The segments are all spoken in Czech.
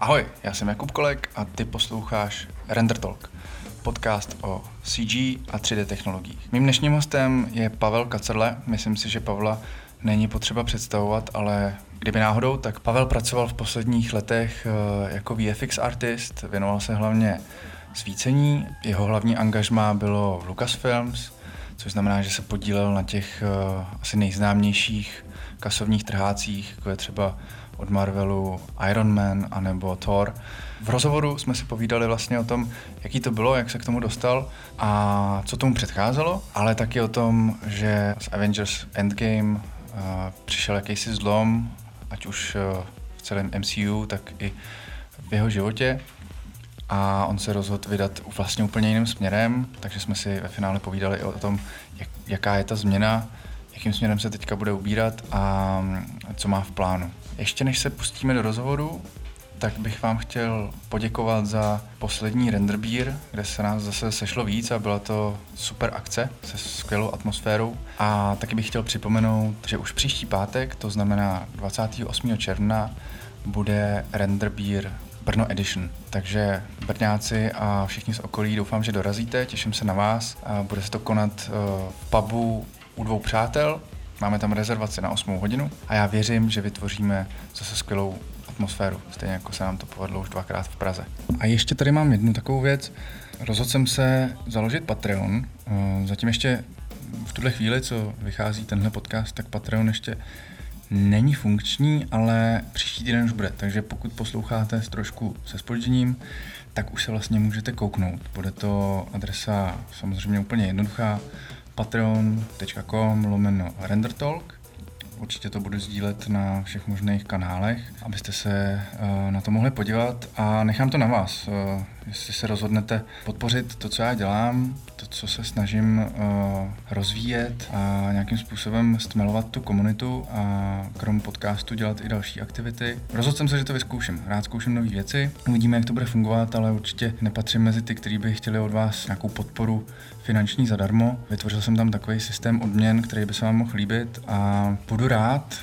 Ahoj, já jsem Jakub Kolek a ty posloucháš Render Talk, podcast o CG a 3D technologiích. Mým dnešním hostem je Pavel Kacerle. Myslím si, že Pavla není potřeba představovat, ale kdyby náhodou, tak Pavel pracoval v posledních letech eh, jako VFX artist, věnoval se hlavně svícení. Jeho hlavní angažmá bylo v Lucasfilms, což znamená, že se podílel na těch uh, asi nejznámějších kasovních trhácích, jako je třeba od Marvelu Iron Man anebo Thor. V rozhovoru jsme si povídali vlastně o tom, jaký to bylo, jak se k tomu dostal a co tomu předcházelo, ale taky o tom, že z Avengers Endgame uh, přišel jakýsi zlom, ať už uh, v celém MCU, tak i v jeho životě a on se rozhodl vydat vlastně úplně jiným směrem, takže jsme si ve finále povídali o tom, jak, jaká je ta změna, jakým směrem se teďka bude ubírat a co má v plánu. Ještě než se pustíme do rozhovoru, tak bych vám chtěl poděkovat za poslední Renderbír, kde se nás zase sešlo víc a byla to super akce se skvělou atmosférou. A taky bych chtěl připomenout, že už příští pátek, to znamená 28. června, bude Renderbír Brno Edition. Takže Brňáci a všichni z okolí doufám, že dorazíte, těším se na vás. Bude se to konat eh, v pubu u dvou přátel, máme tam rezervaci na 8 hodinu a já věřím, že vytvoříme zase skvělou atmosféru, stejně jako se nám to povedlo už dvakrát v Praze. A ještě tady mám jednu takovou věc. Rozhodl jsem se založit Patreon. Eh, zatím ještě v tuhle chvíli, co vychází tenhle podcast, tak Patreon ještě není funkční, ale příští týden už bude. Takže pokud posloucháte s trošku se spožděním, tak už se vlastně můžete kouknout. Bude to adresa samozřejmě úplně jednoduchá patreon.com lomeno rendertalk Určitě to budu sdílet na všech možných kanálech, abyste se uh, na to mohli podívat a nechám to na vás. Jestli se rozhodnete podpořit to, co já dělám, to, co se snažím uh, rozvíjet a nějakým způsobem stmelovat tu komunitu a krom podcastu dělat i další aktivity. Rozhodl jsem se, že to vyzkouším. Rád zkouším nové věci. Uvidíme, jak to bude fungovat, ale určitě nepatřím mezi ty, kteří by chtěli od vás nějakou podporu finanční zadarmo. Vytvořil jsem tam takový systém odměn, který by se vám mohl líbit a budu rád,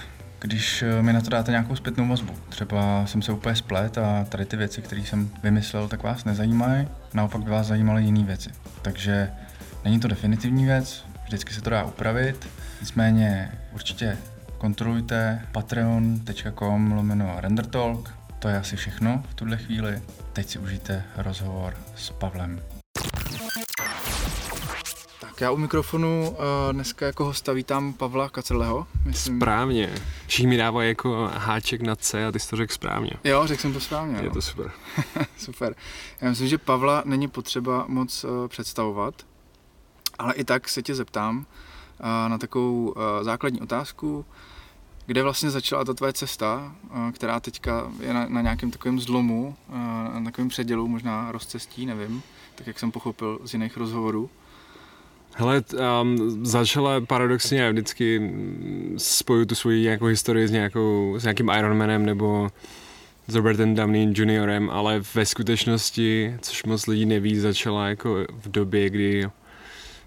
když eh, mi na to dáte nějakou zpětnou vazbu. Třeba jsem se úplně splet a tady ty věci, které jsem vymyslel, tak vás nezajímají, naopak by vás zajímaly jiné věci. Takže není to definitivní věc, vždycky se to dá upravit, nicméně určitě kontrolujte patreon.com lomeno rendertalk, to je asi všechno v tuhle chvíli. Teď si užijte rozhovor s Pavlem. Tak já u mikrofonu uh, dneska jako hosta vítám Pavla Kacerleho. Myslím. Správně. Všichni mi dávají jako háček na C a ty jsi to řekl správně. Jo, řekl jsem to správně. Je to super. super. Já myslím, že Pavla není potřeba moc uh, představovat, ale i tak se tě zeptám uh, na takovou uh, základní otázku, kde vlastně začala ta tvoje cesta, uh, která teďka je na, na nějakém takovém zlomu, uh, na takovém předělu, možná rozcestí, nevím, tak jak jsem pochopil z jiných rozhovorů. Hele, um, začala paradoxně, já vždycky spoju tu svoji nějakou historii s, nějakou, s nějakým Ironmanem nebo s Robertem Downey juniorem, ale ve skutečnosti, což moc lidí neví, začala jako v době, kdy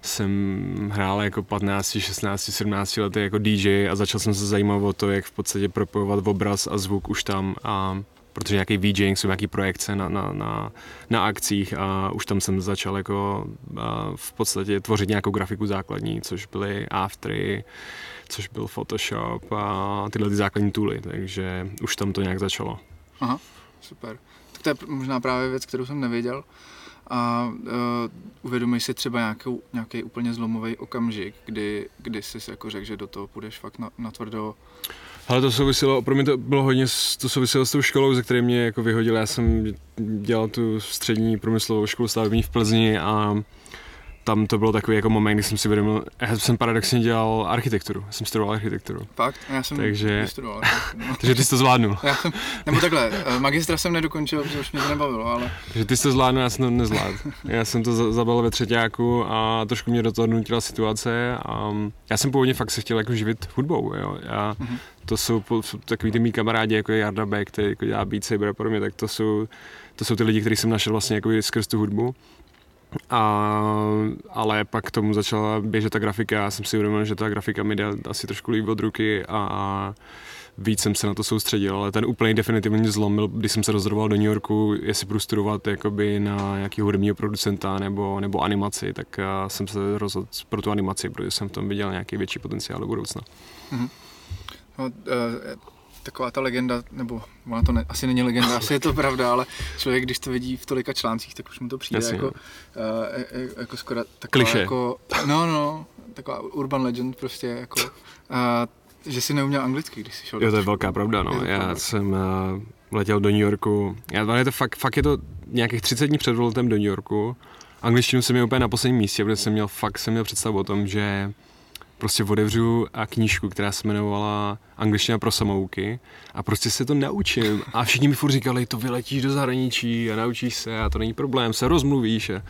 jsem hrál jako 15, 16, 17 lety jako DJ a začal jsem se zajímat o to, jak v podstatě propojovat obraz a zvuk už tam a protože nějaký VJing jsou nějaký projekce na, na, na, na akcích a už tam jsem začal jako v podstatě tvořit nějakou grafiku základní, což byly Aftery, což byl Photoshop a tyhle ty základní tooly, takže už tam to nějak začalo. Aha, super. Tak to je možná právě věc, kterou jsem nevěděl. A uh, uvědomíš si třeba nějakou, nějaký úplně zlomový okamžik, kdy, kdy jsi jako řekl, že do toho půjdeš fakt na, na tvrdo ale to souviselo, pro mě to bylo hodně, to souviselo s tou školou, ze které mě jako vyhodil. Já jsem dělal tu střední průmyslovou školu stavební v Plzni a tam to bylo takový jako moment, kdy jsem si uvědomil, já jsem paradoxně dělal architekturu, já jsem studoval architekturu. Fakt? Já jsem takže, studoval no. takže ty jsi to zvládnul. Já jsem, nebo takhle, eh, magistra jsem nedokončil, protože už mě to nebavilo, ale... Takže ty jsi to zvládnul, já jsem to nezvládl. Já jsem to zabal ve třetíku a trošku mě do toho nutila situace a já jsem původně fakt se chtěl jako živit hudbou, jo. Já, mm-hmm. To jsou, jsou takový ty mý kamarádi, jako je Jarda Beck, který jako dělá Beat Saber a podobně, tak to jsou, to jsou ty lidi, kteří jsem našel vlastně jako skrz tu hudbu. A, ale pak k tomu začala běžet ta grafika, já jsem si uvědomil, že ta grafika mi jde asi trošku líp od ruky a víc jsem se na to soustředil, ale ten úplný definitivní zlom byl, když jsem se rozhodoval do New Yorku, jestli budu studovat jakoby na nějaký hudebního producenta nebo, nebo animaci, tak jsem se rozhodl pro tu animaci, protože jsem v tom viděl nějaký větší potenciál do budoucna. Mm-hmm. No, uh, taková ta legenda, nebo ona to ne, asi není legenda, asi je to pravda, ale člověk, když to vidí v tolika článcích, tak už mu to přijde Jasně, jako, uh, jako skoro taková Kliše. jako, no, no, taková urban legend prostě, jako, uh, že si neuměl anglicky, když jsi šel. Jo, to je velká pravda, no. Já pravda. jsem uh, letěl do New Yorku, já, je to fakt, fakt je to nějakých 30 dní před do New Yorku. Angličtinu jsem měl úplně na posledním místě, protože jsem měl fakt jsem měl představu o tom, že prostě otevřu a knížku, která se jmenovala Angličtina pro samouky a prostě se to naučím. A všichni mi furt říkali, to vyletíš do zahraničí a naučíš se a to není problém, se rozmluvíš. A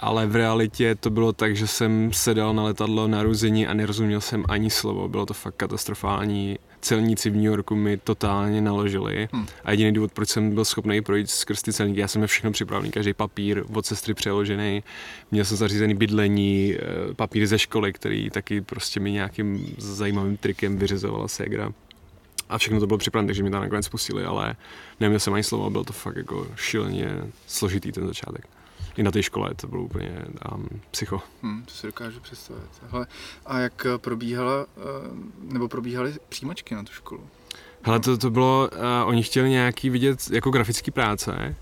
ale v realitě to bylo tak, že jsem sedal na letadlo na ruzení a nerozuměl jsem ani slovo. Bylo to fakt katastrofální. Celníci v New Yorku mi totálně naložili hmm. a jediný důvod, proč jsem byl schopný projít skrz ty celníky, já jsem měl všechno připravený, každý papír od sestry přeložený, měl jsem zařízený bydlení, eh, papír ze školy, který taky prostě mi nějakým zajímavým trikem vyřizovala ségra a všechno to bylo připravené, takže mi tam nakonec pustili, ale neměl jsem ani slovo, byl to fakt jako šíleně složitý ten začátek i na té škole to bylo úplně um, psycho. Hmm, to si dokážu představit. Hele, a jak probíhala, eh, nebo probíhaly přijímačky na tu školu? Hele, to, to bylo, uh, oni chtěli nějaký vidět jako grafický práce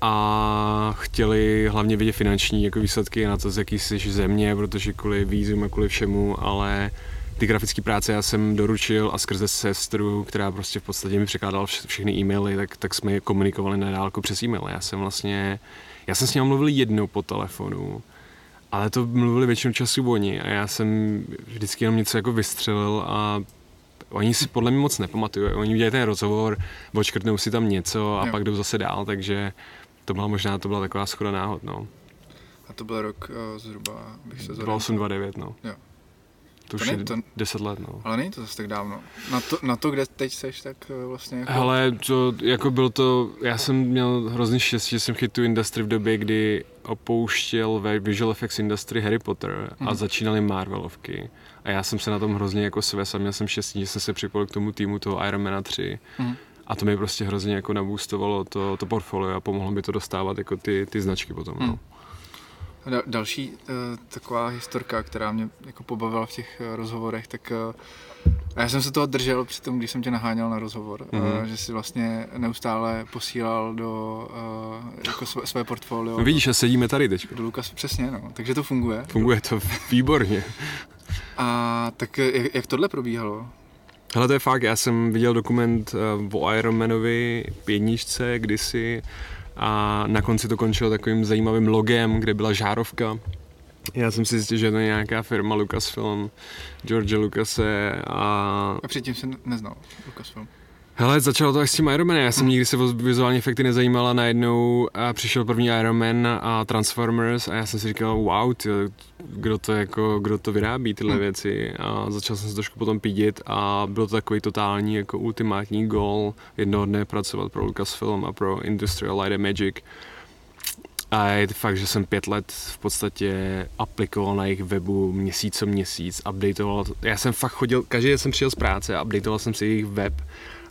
a chtěli hlavně vidět finanční jako výsledky na to, z jaký jsi země, protože kvůli vízum a kvůli všemu, ale ty grafické práce já jsem doručil a skrze sestru, která prostě v podstatě mi překládala všechny e-maily, tak, tak jsme komunikovali na dálku přes e-mail. Já jsem vlastně já jsem s ním mluvil jednou po telefonu, ale to mluvili většinu času oni a já jsem vždycky jenom něco jako vystřelil a oni si podle mě moc nepamatují. Oni udělají ten rozhovor, očkrtnou si tam něco a jo. pak jdou zase dál, takže to byla možná to byla taková schoda náhod. No. A to byl rok uh, zhruba, bych se 829, no. Jo. To, to už je to, 10 let, no. Ale není to zase tak dávno. Na to, na to kde teď seš, tak eh, vlastně jako... Hele, to, jako byl to, já jsem měl hrozný štěstí, že jsem chytil industry v době, kdy opouštěl ve Visual Effects Industry Harry Potter mm. a mhm. začínaly Marvelovky. A já jsem se na tom hrozně jako sves a měl jsem štěstí, že jsem se připojil k tomu týmu toho Iron Mana 3. Mm. A to mi prostě hrozně jako nabůstovalo to, to portfolio a pomohlo mi to dostávat jako ty, ty značky potom. Mm. No. Da, další uh, taková historka, která mě jako pobavila v těch uh, rozhovorech, tak uh, a já jsem se toho držel při tom, když jsem tě naháněl na rozhovor, mm-hmm. uh, že si vlastně neustále posílal do uh, jako své, své portfolio. No vidíš, a sedíme tady teď. Do Lukas, přesně, no. Takže to funguje. Funguje to výborně. a tak jak, jak tohle probíhalo? Hele, to je fakt, já jsem viděl dokument uh, o Ironmanovi jedničce kdysi, a na konci to končilo takovým zajímavým logem, kde byla žárovka. Já jsem si zjistil, že to je nějaká firma Lucasfilm, George Lucase a... A předtím jsem neznal Lucasfilm. Hele, začalo to až s tím Ironmanem. Já jsem nikdy se o vizuální efekty nezajímal a najednou a přišel první Ironman a Transformers a já jsem si říkal, wow, ty, kdo to jako, kdo to vyrábí tyhle hmm. věci a začal jsem se trošku potom pídit a byl to takový totální jako ultimátní goal jednoho dne pracovat pro Lucasfilm a pro Industrial Light and Magic. A je to fakt, že jsem pět let v podstatě aplikoval na jejich webu měsíc co měsíc, updateoval. Já jsem fakt chodil, každý den jsem přijel z práce a updateoval jsem si jejich web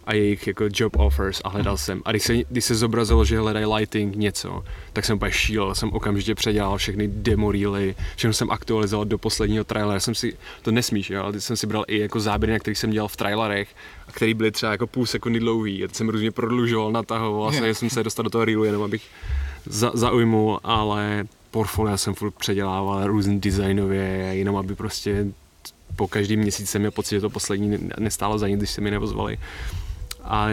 a jejich jako job offers a hledal jsem. A když se, když se zobrazilo, že hledají lighting něco, tak jsem úplně šíl, jsem okamžitě předělal všechny demo reely, všechno jsem aktualizoval do posledního trailera, jsem si, to nesmíš, jo, ale teď jsem si bral i jako záběry, na kterých jsem dělal v trailerech, a který byly třeba jako půl sekundy dlouhý, a jsem různě prodlužoval, natahoval, vlastně jsem se dostal do toho reelu, jenom abych za, zaujmul, ale portfolio jsem furt předělával různý designově, jenom aby prostě po každý měsíc jsem měl pocit, že to poslední nestálo za nic, když se mi nevozvali. A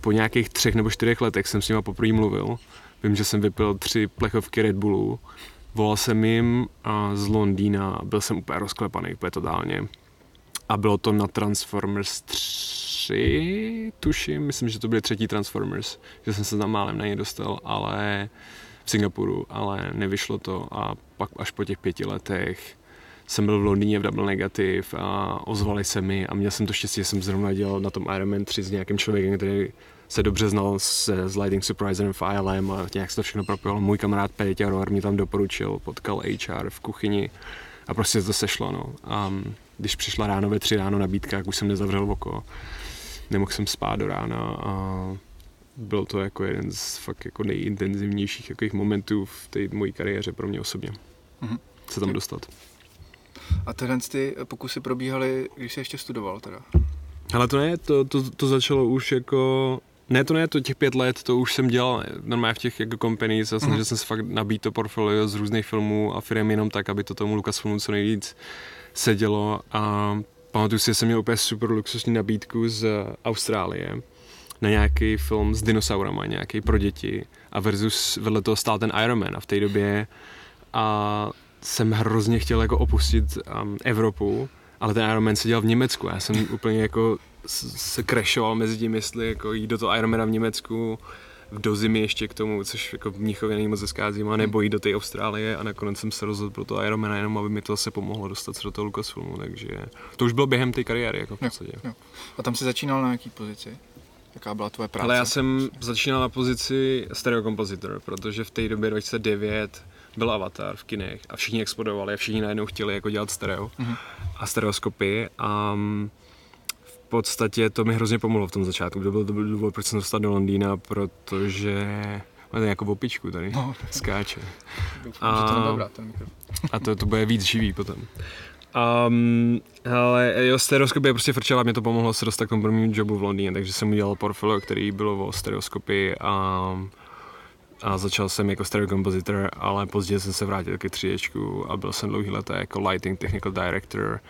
po nějakých třech nebo čtyřech letech jsem s nima poprvé mluvil. Vím, že jsem vypil tři plechovky Red Bullu. Volal jsem jim z Londýna byl jsem úplně rozklepaný, úplně totálně. A bylo to na Transformers 3, tuším, myslím, že to byly třetí Transformers, že jsem se tam málem na ně dostal, ale v Singapuru, ale nevyšlo to a pak až po těch pěti letech jsem byl v Londýně v Double Negative a ozvali se mi a měl jsem to štěstí, že jsem zrovna dělal na tom Iron Man 3 s nějakým člověkem, který se dobře znal s, s Lighting Surpriserem v ILM a nějak se to všechno propojilo. Můj kamarád Péťa Roar mě tam doporučil, potkal HR v kuchyni a prostě to sešlo. No. A když přišla ráno ve tři ráno nabídka, jak už jsem nezavřel oko, nemohl jsem spát do rána a byl to jako jeden z fakt jako nejintenzivnějších jakých momentů v té mojí kariéře pro mě osobně. Mm-hmm. Se tam dostat. A tyhle ty pokusy probíhaly, když jsi ještě studoval teda? Ale to ne, to, to, to začalo už jako ne, to ne, to těch pět let, to už jsem dělal normálně v těch jako companies a snažil mm. jsem se fakt nabít to portfolio z různých filmů a firm jenom tak, aby to tomu Lucasfilmu co nejvíc sedělo a pamatuju si, že jsem měl úplně super luxusní nabídku z Austrálie na nějaký film s dinosaurama, nějaký pro děti a versus vedle toho stál ten Iron Man a v té době a jsem hrozně chtěl jako opustit um, Evropu, ale ten Iron Man se dělal v Německu. Já jsem úplně jako se crashoval mezi tím, jestli jako jít do toho Ironmana v Německu, do zimy ještě k tomu, což jako v Mnichově není moc hezká zima, nebo jít do té Austrálie a nakonec jsem se rozhodl pro to Ironmana, jenom aby mi to zase pomohlo dostat se do toho Lucasfilmu, takže to už bylo během té kariéry, jako v podstatě. Jo, jo. A tam se začínal na jaký pozici? Jaká byla tvoje práce? Ale já jsem začínal na pozici stereo kompozitor, protože v té době 2009 byl Avatar v kinech a všichni explodovali a všichni najednou chtěli jako dělat stereo mm-hmm. a stereoskopy a mm, v podstatě to mi hrozně pomohlo v tom začátku. To byl, to byl důvod, proč jsem dostal do Londýna, protože Máte jako opičku tady, no, skáče. Doufám, a, že to nebude brát ten mikro. a to, to bude víc živý potom. Um, ale jo, stereoskopie prostě frčela, mě to pomohlo se dostat k tomu jobu v Londýně, takže jsem udělal portfolio, který bylo o stereoskopii a, a začal jsem jako stereo kompozitor, ale později jsem se vrátil ke tříječku a byl jsem dlouhý let jako lighting technical director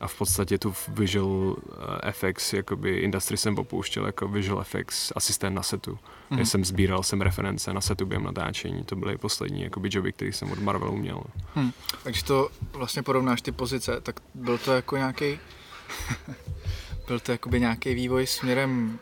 a v podstatě tu visual eh, effects, jakoby industry jsem popouštěl jako visual effects asistent na setu. Mm-hmm. jsem sbíral jsem reference na setu během natáčení. To byly poslední jakoby joby, které jsem od Marvelu měl. Hmm. Takže to vlastně porovnáš ty pozice, tak byl to jako nějaký byl to jakoby nějaký vývoj směrem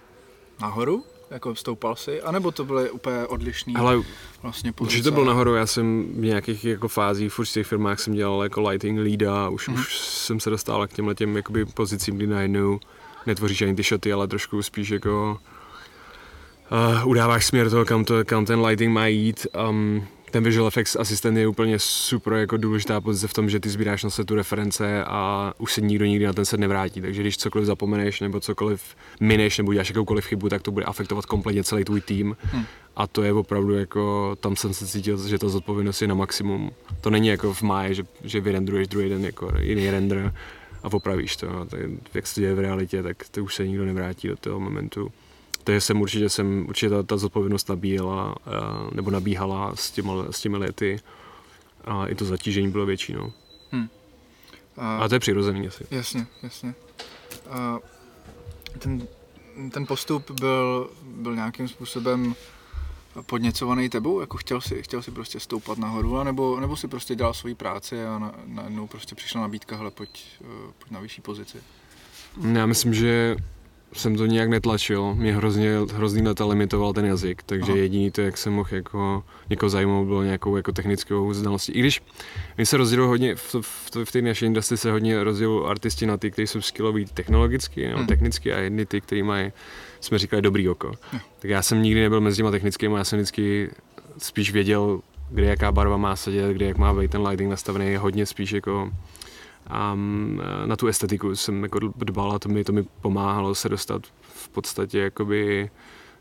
nahoru? Jako stoupal si? A nebo to byly úplně odlišný Ale vlastně pozice? Určitě to bylo nahoru, já jsem v nějakých jako fázích, v určitých firmách jsem dělal jako lighting leada, už, mm. už jsem se dostal k těmhle těm jakoby pozicím, kdy najednou netvoříš ani ty shoty, ale trošku spíš jako uh, udáváš směr toho, kam, to, kam ten lighting má jít. Um, ten visual effects asistent je úplně super jako důležitá pozice v tom, že ty sbíráš na setu reference a už se nikdo nikdy na ten set nevrátí. Takže když cokoliv zapomeneš nebo cokoliv mineš nebo děláš jakoukoliv chybu, tak to bude afektovat kompletně celý tvůj tým. Hmm. A to je opravdu jako, tam jsem se cítil, že ta zodpovědnost je na maximum. To není jako v máji, že, že vyrendruješ druhý den jako jiný render a popravíš to. Tak, jak se to děje v realitě, tak to už se nikdo nevrátí do toho momentu. Takže jsem určitě, jsem, určitě ta, ta zodpovědnost nabíjela, eh, nebo nabíhala s těmi, s těmi lety a i to zatížení bylo větší. No. Hmm. A, a to je přirozený asi. Jasně, jasně. A ten, ten postup byl, byl nějakým způsobem podněcovaný tebou? Jako chtěl si, chtěl si prostě stoupat nahoru, nebo, nebo si prostě dělal svoji práci a na, najednou prostě přišla nabídka, hele, pojď, eh, pojď na vyšší pozici? Já myslím, že jsem to nějak netlačil, mě hrozně, hrozný leta limitoval ten jazyk, takže Aha. jediný to, jak jsem mohl jako někoho zajímat, bylo nějakou jako technickou znalostí. I když my se rozdělují hodně, v, v, v té naší industrii se hodně rozdělují artisti na ty, kteří jsou skilloví technologicky nebo hmm. technicky a jedni ty, kteří mají, jsme říkali, dobrý oko. Hmm. Tak já jsem nikdy nebyl mezi těma technickými, já jsem vždycky spíš věděl, kde jaká barva má sedět, kde jak má být ten lighting nastavený, hodně spíš jako a na tu estetiku jsem jako dbal a to mi, to mi pomáhalo se dostat v podstatě jakoby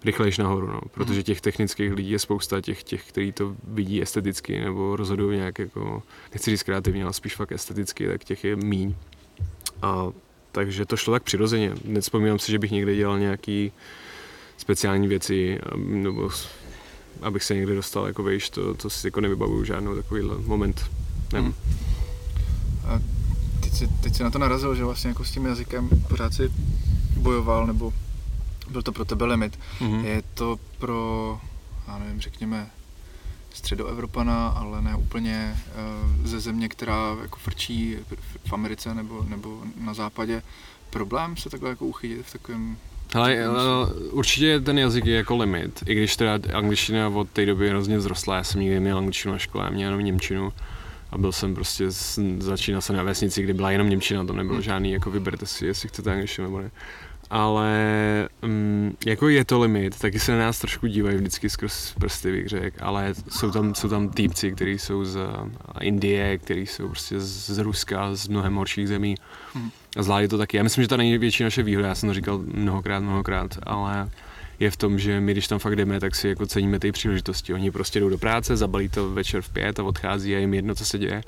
rychlejš nahoru, no. protože mhm. těch technických lidí je spousta, těch, těch, kteří to vidí esteticky nebo rozhodují nějak jako, nechci říct kreativně, ale spíš fakt esteticky, tak těch je míň. A takže to šlo tak přirozeně. Nevzpomínám si, že bych někdy dělal nějaký speciální věci, nebo abych se někdy dostal jako vejš, to, to si jako nevybavuju žádnou takový moment. Nevím. Hmm. A teď si, teď si na to narazil, že vlastně jako s tím jazykem pořád si bojoval, nebo byl to pro tebe limit. Mm-hmm. Je to pro, já nevím, řekněme, středoevropana, ale ne úplně uh, ze země, která jako frčí v Americe nebo, nebo na západě, problém se takhle jako uchytit v takovém ale určitě ten jazyk je jako limit, i když teda angličtina od té doby hrozně vzrostla, já jsem nikdy neměl angličtinu na škole, já měl jenom němčinu a byl jsem prostě, začínal jsem na vesnici, kde byla jenom Němčina, tam nebylo hmm. žádný, jako vyberte si, jestli chcete angličtinu nebo ne. ale um, jako je to limit, taky se na nás trošku dívají vždycky skrz prsty, bych řekl, ale jsou tam, jsou tam týpci, kteří jsou z Indie, kteří jsou prostě z, z Ruska, z mnohem horších zemí hmm. a zvládli to taky. Já myslím, že to není větší naše výhoda, já jsem to říkal mnohokrát, mnohokrát, ale je v tom, že my, když tam fakt jdeme, tak si jako ceníme ty příležitosti. Oni prostě jdou do práce, zabalí to večer v pět a odchází a jim jedno, co se děje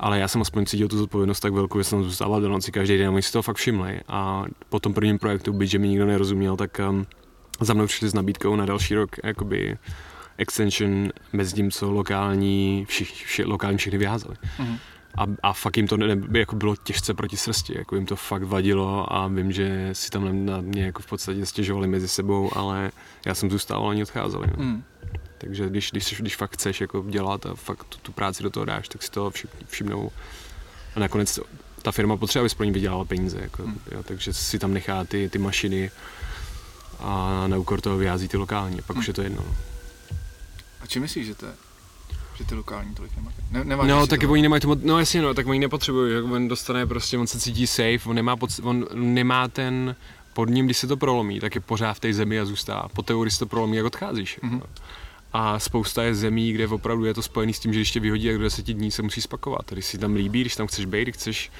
ale já jsem aspoň cítil tu zodpovědnost tak velkou, že jsem zůstával do noci každý den a oni si to fakt všimli. A po tom prvním projektu, byť že mi nikdo nerozuměl, tak um, za mnou přišli s nabídkou na další rok jakoby extension mezi tím, co lokální, všich, vši, lokální všechny vyházeli. Mm-hmm. A, a fakt jim to ne, jako bylo těžce proti srsti, jako jim to fakt vadilo a vím, že si tam na mě jako v podstatě stěžovali mezi sebou, ale já jsem zůstával a oni odcházeli. No. Mm. Takže když, když, když fakt chceš jako dělat a fakt tu, tu práci do toho dáš, tak si to všimnou. A nakonec ta firma potřebuje, aby pro ní vydělala peníze. Jako, hmm. jo, takže si tam nechá ty, ty mašiny a na úkor toho vyhází ty lokální. Pak hmm. už je to jedno. No. A čím myslíš, že to je? Že ty lokální tolik nemají? Ne, no, tak oni nemají to, no jasně, no, tak oni nepotřebují, jak on dostane prostě, on se cítí safe, on nemá, pod, on nemá ten, pod ním, když se to prolomí, tak je pořád v té zemi a zůstává. Po teorii, když se to prolomí, jak odcházíš. Mm-hmm. Jako. A spousta je zemí, kde opravdu je to spojené s tím, že když tě vyhodí, jak do deseti dní se musí spakovat. Když si tam líbí, když tam chceš být, když chceš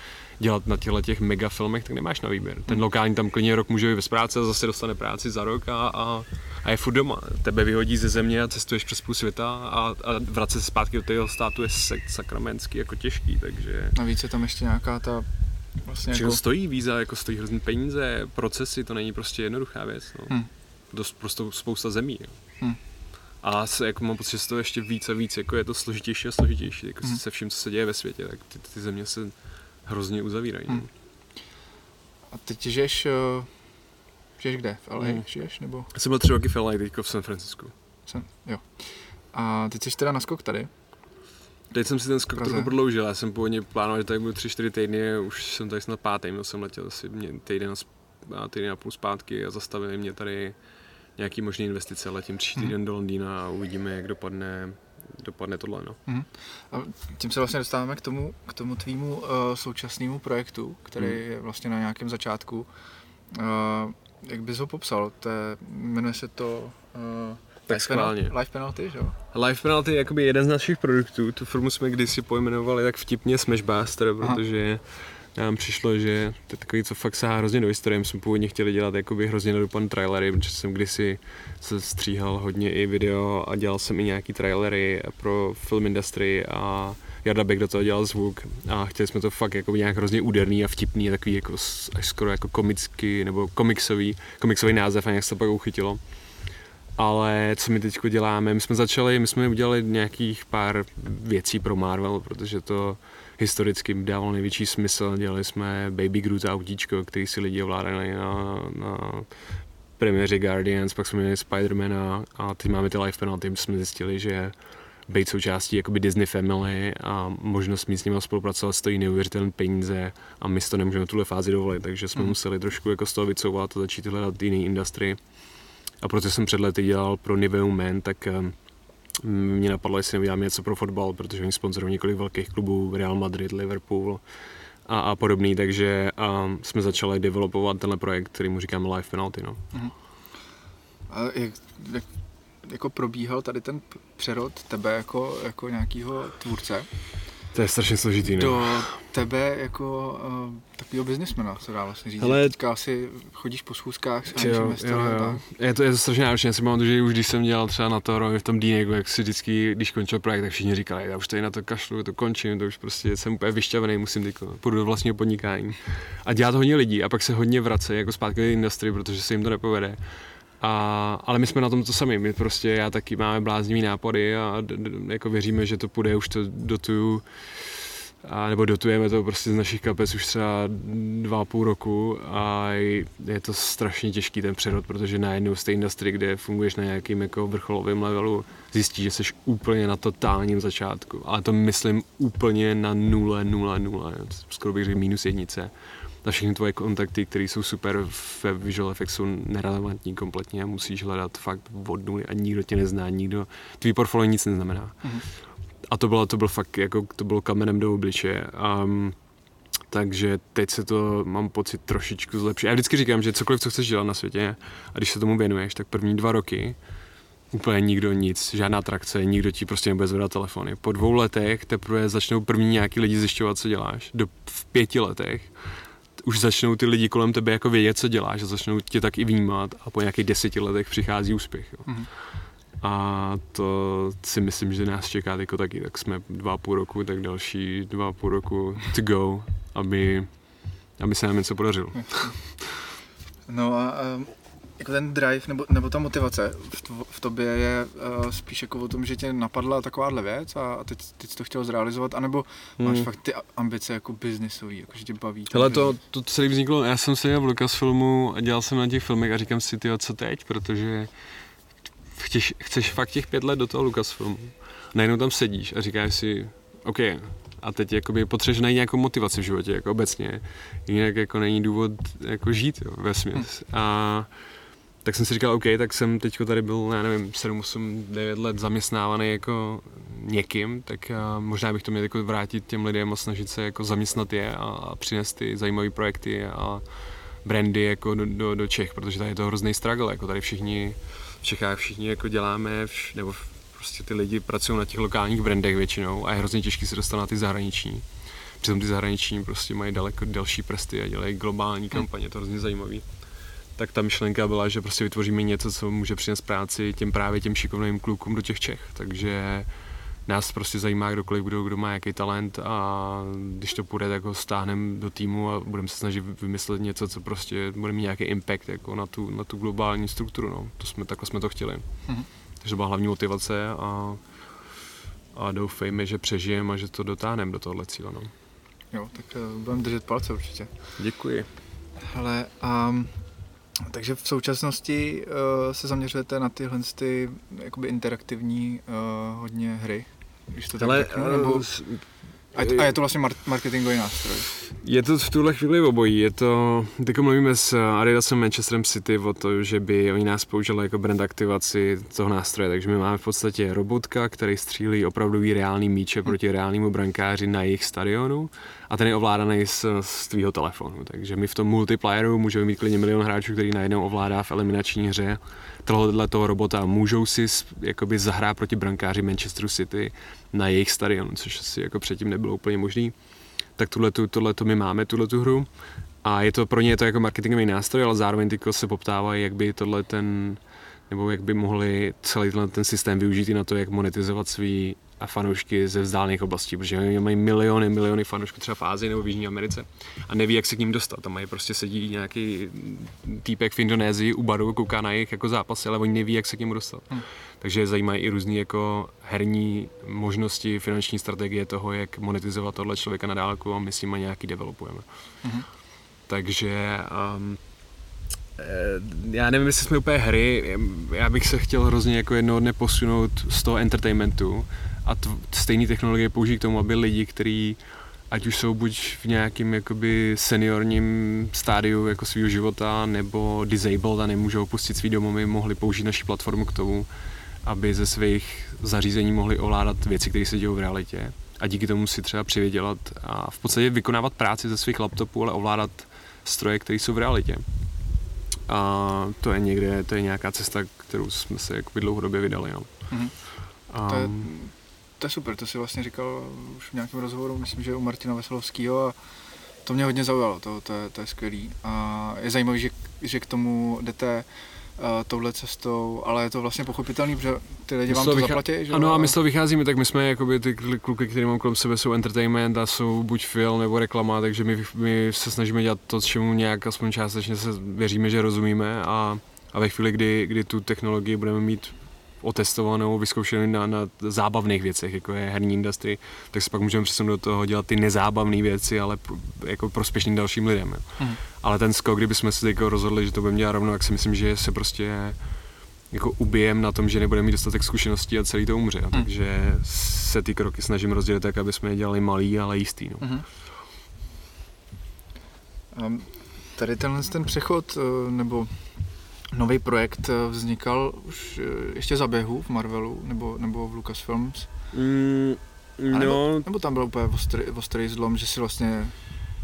dělat na těchto těch mega filmech, tak nemáš na výběr. Ten lokální tam klidně rok může být bez práce a zase dostane práci za rok a, a, a je furt doma. Tebe vyhodí ze země a cestuješ přes půl světa a, a vracet se zpátky do toho státu je sakramentsky jako těžký, takže... Navíc je tam ještě nějaká ta Vlastně jako... stojí víza, jako stojí hrozně peníze, procesy, to není prostě jednoduchá věc. No. Hmm. Dost prostě spousta zemí. Hmm. A se, jako mám pocit, že to ještě víc a víc, jako je to složitější a složitější, jako hmm. se vším, co se děje ve světě, tak ty, ty země se hrozně uzavírají. Hmm. A teď žiješ, uh, žiješ kde? V LA hmm. žiješ, nebo? Já jsem byl tři roky v LA, teďko v San Francisco. Jsem, jo. A teď jsi teda na skok tady? Teď jsem si ten skok trochu prodloužil, já jsem původně plánoval, že tady budu 3-4 týdny, už jsem tady snad pátý, měl jsem letěl asi týden a týden a půl zpátky a zastavili mě tady nějaký možný investice. Letím příští týden mm. do Londýna a uvidíme, jak dopadne, dopadne tohle. No. Mm. A tím se vlastně dostáváme k tomu, k tomu tvýmu uh, současnému projektu, který mm. je vlastně na nějakém začátku. Uh, jak bys ho popsal? To je, jmenuje se to uh, tak schválně. Life Penalty, že jo? Life Penalty je jakoby jeden z našich produktů. Tu firmu jsme kdysi pojmenovali tak vtipně Smashbuster, protože Aha nám přišlo, že to je takový, co fakt sahá hrozně do historie. My jsme původně chtěli dělat jakoby hrozně nadupan trailery, protože jsem kdysi se stříhal hodně i video a dělal jsem i nějaký trailery pro film industry a Jarda Beck do toho dělal zvuk a chtěli jsme to fakt jako nějak hrozně úderný a vtipný, takový jako až skoro jako komický nebo komiksový, komiksový název a nějak se to pak uchytilo. Ale co my teď děláme, my jsme začali, my jsme udělali nějakých pár věcí pro Marvel, protože to historicky dával největší smysl. Dělali jsme Baby Groot autíčko, který si lidi ovládali na, na premiéře Guardians, pak jsme měli Spidermana a teď máme ty live penalty, jsme zjistili, že být součástí jakoby Disney Family a možnost mít s nimi spolupracovat stojí neuvěřitelné peníze a my si to nemůžeme tuhle fázi dovolit, takže jsme mm. museli trošku jako z toho vycouvat a začít hledat jiný industry. A protože jsem před lety dělal pro Nivea Men, tak um, mě napadlo, jestli neudělám něco pro fotbal, protože oni sponzorují několik velkých klubů, Real Madrid, Liverpool a, a podobný, takže a jsme začali developovat tenhle projekt, který mu říkáme Live Penalty. No. Uh-huh. A jak, jak, jako probíhal tady ten přerod tebe jako, jako nějakého tvůrce? To je strašně složitý, ne? Do tebe jako uh, takového biznismena, se dá vlastně říct. Ale... Teďka asi chodíš po schůzkách s jo, jo, jo. Je to, je to strašně náročné. Já si pamatuju, že už když jsem dělal třeba na to v tom Dínegu, jak si vždycky, když končil projekt, tak všichni říkali, já už tady na to kašlu, to končím, to už prostě jsem úplně vyšťavený, musím teď půjdu do vlastního podnikání. A dělat hodně lidí a pak se hodně vrací jako zpátky do industry, protože se jim to nepovede. A, ale my jsme na tom to sami, my prostě, já taky máme bláznivý nápady a d, d, jako věříme, že to půjde, už to dotuju. A nebo dotujeme to prostě z našich kapes už třeba dva a půl roku a je to strašně těžký ten přerod, protože najednou z té industry, kde funguješ na nějakým jako vrcholovém levelu, zjistíš, že jsi úplně na totálním začátku. Ale to myslím úplně na nule, nule, nule, skoro bych řekl minus jednice a všechny tvoje kontakty, které jsou super ve Visual Effects, jsou nerelevantní kompletně a musíš hledat fakt od nuly a nikdo tě nezná, nikdo, tvý portfolio nic neznamená. Mm-hmm. A to bylo, to bylo fakt, jako to bylo kamenem do obličeje. Um, takže teď se to, mám pocit, trošičku zlepší. Já vždycky říkám, že cokoliv, co chceš dělat na světě, a když se tomu věnuješ, tak první dva roky úplně nikdo nic, žádná trakce, nikdo ti prostě nebude zvedat telefony. Po dvou letech teprve začnou první nějaký lidi zjišťovat, co děláš. Do, v pěti letech už začnou ty lidi kolem tebe jako vědět, co děláš a začnou tě tak i vnímat a po nějakých deseti letech přichází úspěch. Jo. Mm-hmm. A to si myslím, že nás čeká jako taky, tak jsme dva a půl roku, tak další dva a půl roku to go, aby, aby se nám něco podařilo. No a jako ten drive nebo, nebo ta motivace v, to, v tobě je uh, spíš jako o tom, že tě napadla takováhle věc a teď, teď jsi to chtěl zrealizovat, anebo hmm. máš fakt ty ambice jako biznisový, jako že tě baví. Ale to, to celé vzniklo, já jsem se v Lucasfilmu a dělal jsem na těch filmech a říkám si, tyjo, co teď, protože chceš, chceš fakt těch pět let do toho Lucasfilmu. Najednou tam sedíš a říkáš si, OK, a teď jakoby potřebuješ najít nějakou motivaci v životě, jako obecně. Jinak jako není důvod jako žít, jo, ve směs. Hmm. A tak jsem si říkal, OK, tak jsem teď tady byl, já nevím, 7, 8, 9 let zaměstnávaný jako někým, tak možná bych to měl jako vrátit těm lidem a snažit se jako zaměstnat je a, a přinést ty zajímavé projekty a brandy jako do, do, do Čech, protože tady je to hrozný struggle, jako tady všichni v Čechách všichni jako děláme, vš, nebo prostě ty lidi pracují na těch lokálních brandech většinou a je hrozně těžký se dostat na ty zahraniční. Přitom ty zahraniční prostě mají daleko delší prsty a dělají globální kampaně, to je hrozně zajímavý tak ta myšlenka byla, že prostě vytvoříme něco, co může přinést práci těm právě těm šikovným klukům do těch Čech. Takže nás prostě zajímá kdokoliv, kdo, kdo má jaký talent a když to půjde, tak ho stáhneme do týmu a budeme se snažit vymyslet něco, co prostě bude mít nějaký impact jako na, tu, na tu globální strukturu. No. To jsme, takhle jsme to chtěli. Mm-hmm. Takže to byla hlavní motivace a, a doufejme, že přežijeme a že to dotáhneme do tohohle cíle. No. Jo, tak uh, budeme držet palce určitě. Děkuji. Hele, um, takže v současnosti uh, se zaměřujete na tyhle ty, jakoby interaktivní uh, hodně hry, když to tak Ale, řeknu, nebo... Uh, a, je, a je to vlastně marketingový nástroj? Je to v tuhle chvíli obojí. Je to, teď mluvíme s Adidasem Manchesterem City o to, že by oni nás použili jako brand aktivaci toho nástroje. Takže my máme v podstatě robotka, který střílí opravdu reální míče proti reálnému brankáři na jejich stadionu a ten je ovládaný z, z tvýho telefonu. Takže my v tom multiplayeru můžeme mít klidně milion hráčů, který najednou ovládá v eliminační hře tohohle toho robota. Můžou si jakoby zahrát proti brankáři Manchesteru City na jejich stadionu, což asi jako předtím nebylo úplně možné. Tak tohle to my máme, tuhle tu hru. A je to pro ně je to jako marketingový nástroj, ale zároveň tyko se poptávají, jak by tohle ten nebo jak by mohli celý ten systém využít i na to, jak monetizovat svý a fanoušky ze vzdálených oblastí, protože oni mají miliony, miliony fanoušků třeba v Ázii nebo v Jižní Americe a neví, jak se k ním dostat. Tam mají prostě sedí nějaký týpek v Indonésii u baru, kouká na jejich jako zápasy, ale oni neví, jak se k ním dostat. Hmm. Takže zajímají i různé jako herní možnosti, finanční strategie toho, jak monetizovat tohle člověka na dálku a my s nimi nějaký developujeme. Hmm. Takže um, já nevím, jestli jsme úplně hry, já bych se chtěl hrozně jako jednoho dne posunout z toho entertainmentu a t- stejné technologie použít k tomu, aby lidi, kteří ať už jsou buď v nějakém jakoby seniorním stádiu jako svého života nebo disabled a nemůžou opustit svý domovy, mohli použít naši platformu k tomu, aby ze svých zařízení mohli ovládat věci, které se dějí v realitě a díky tomu si třeba přivydělat a v podstatě vykonávat práci ze svých laptopů, ale ovládat stroje, které jsou v realitě. A to je někde, to je nějaká cesta, kterou jsme se jakoby dlouhodobě vydali. No. Mm-hmm. Um, to, je, to je super, to si vlastně říkal už v nějakém rozhovoru, myslím, že u Martina Veselovského a to mě hodně zaujalo, to, to, je, to je skvělý. A je zajímavé, že, že k tomu jdete uh, touhle cestou, ale je to vlastně pochopitelný, protože ty lidi vám to vychá... zaplatí, že Ano, a my z toho vycházíme, tak my jsme jakoby ty kluky, které mám kolem sebe, jsou entertainment a jsou buď film nebo reklama, takže my, my se snažíme dělat to, čemu nějak aspoň částečně se věříme, že rozumíme a, a ve chvíli, kdy, kdy tu technologii budeme mít otestovanou, vyzkoušenou na, na zábavných věcech, jako je herní industry, tak se pak můžeme přesunout do toho dělat ty nezábavné věci, ale pro, jako prospěšný dalším lidem. Mm. Ale ten skok, kdybychom se jako rozhodli, že to budeme dělat rovnou, tak si myslím, že se prostě jako ubijem na tom, že nebudeme mít dostatek zkušeností a celý to umře. Mm. Takže se ty kroky snažím rozdělit tak, aby jsme je dělali malý, ale jistý. No. Mm. Um, tady tenhle ten přechod, eh, nebo nový projekt eh, vznikal už eh, ještě za běhu v Marvelu nebo, nebo v Lucasfilms? Mm, no. nebo, nebo tam byl úplně ostrý, ostrý zlom, že si vlastně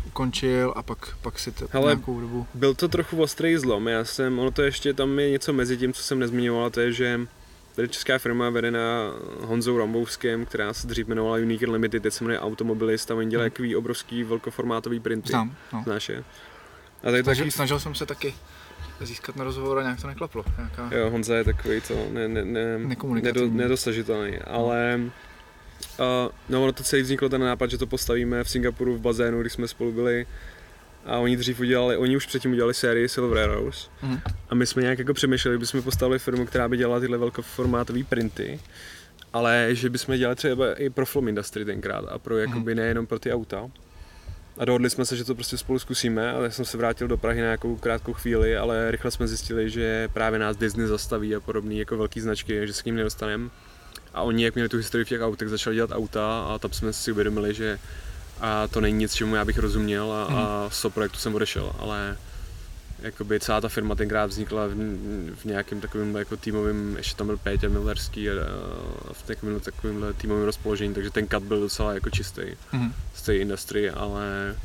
ukončil a pak, pak si to Hele, nějakou dobu... Byl to trochu ostrý zlom, já jsem, ono to ještě tam je něco mezi tím, co jsem nezmiňoval, to je, že tady česká firma vedená Honzou Rambovským, která se dřív jmenovala Unique Limited, teď se jmenuje Automobilist a oni dělají takový obrovský velkoformátový printy. Znám, no. Znáš je? A tady Snažil, taky, snažil jsem se taky získat na rozhovor a nějak to neklaplo. Nějaká... jo, Honza je takový to ne, ne, ne, nedo, nedosažitelný, ale uh, no ono to celý vzniklo ten nápad, že to postavíme v Singapuru v bazénu, když jsme spolu byli a oni dřív udělali, oni už předtím udělali sérii Silver Arrows Mhm. a my jsme nějak jako přemýšleli, bychom postavili firmu, která by dělala tyhle velkoformátové printy, ale že bychom dělali třeba i pro film industry tenkrát a pro jakoby nejenom pro ty auta. A dohodli jsme se, že to prostě spolu zkusíme, ale já jsem se vrátil do Prahy na nějakou krátkou chvíli, ale rychle jsme zjistili, že právě nás Disney zastaví a podobný jako velký značky, že se k ním nedostaneme. A oni, jak měli tu historii v těch autech, začali dělat auta a tam jsme si uvědomili, že a to není nic, čemu já bych rozuměl a, a z toho projektu jsem odešel, ale jakoby celá ta firma tenkrát vznikla v, v nějakém takovém jako týmovém, ještě tam byl Péťa Millerský a, v takovém takovémhle týmovém rozpoložení, takže ten cut byl docela jako čistý Mhm. z té industry, ale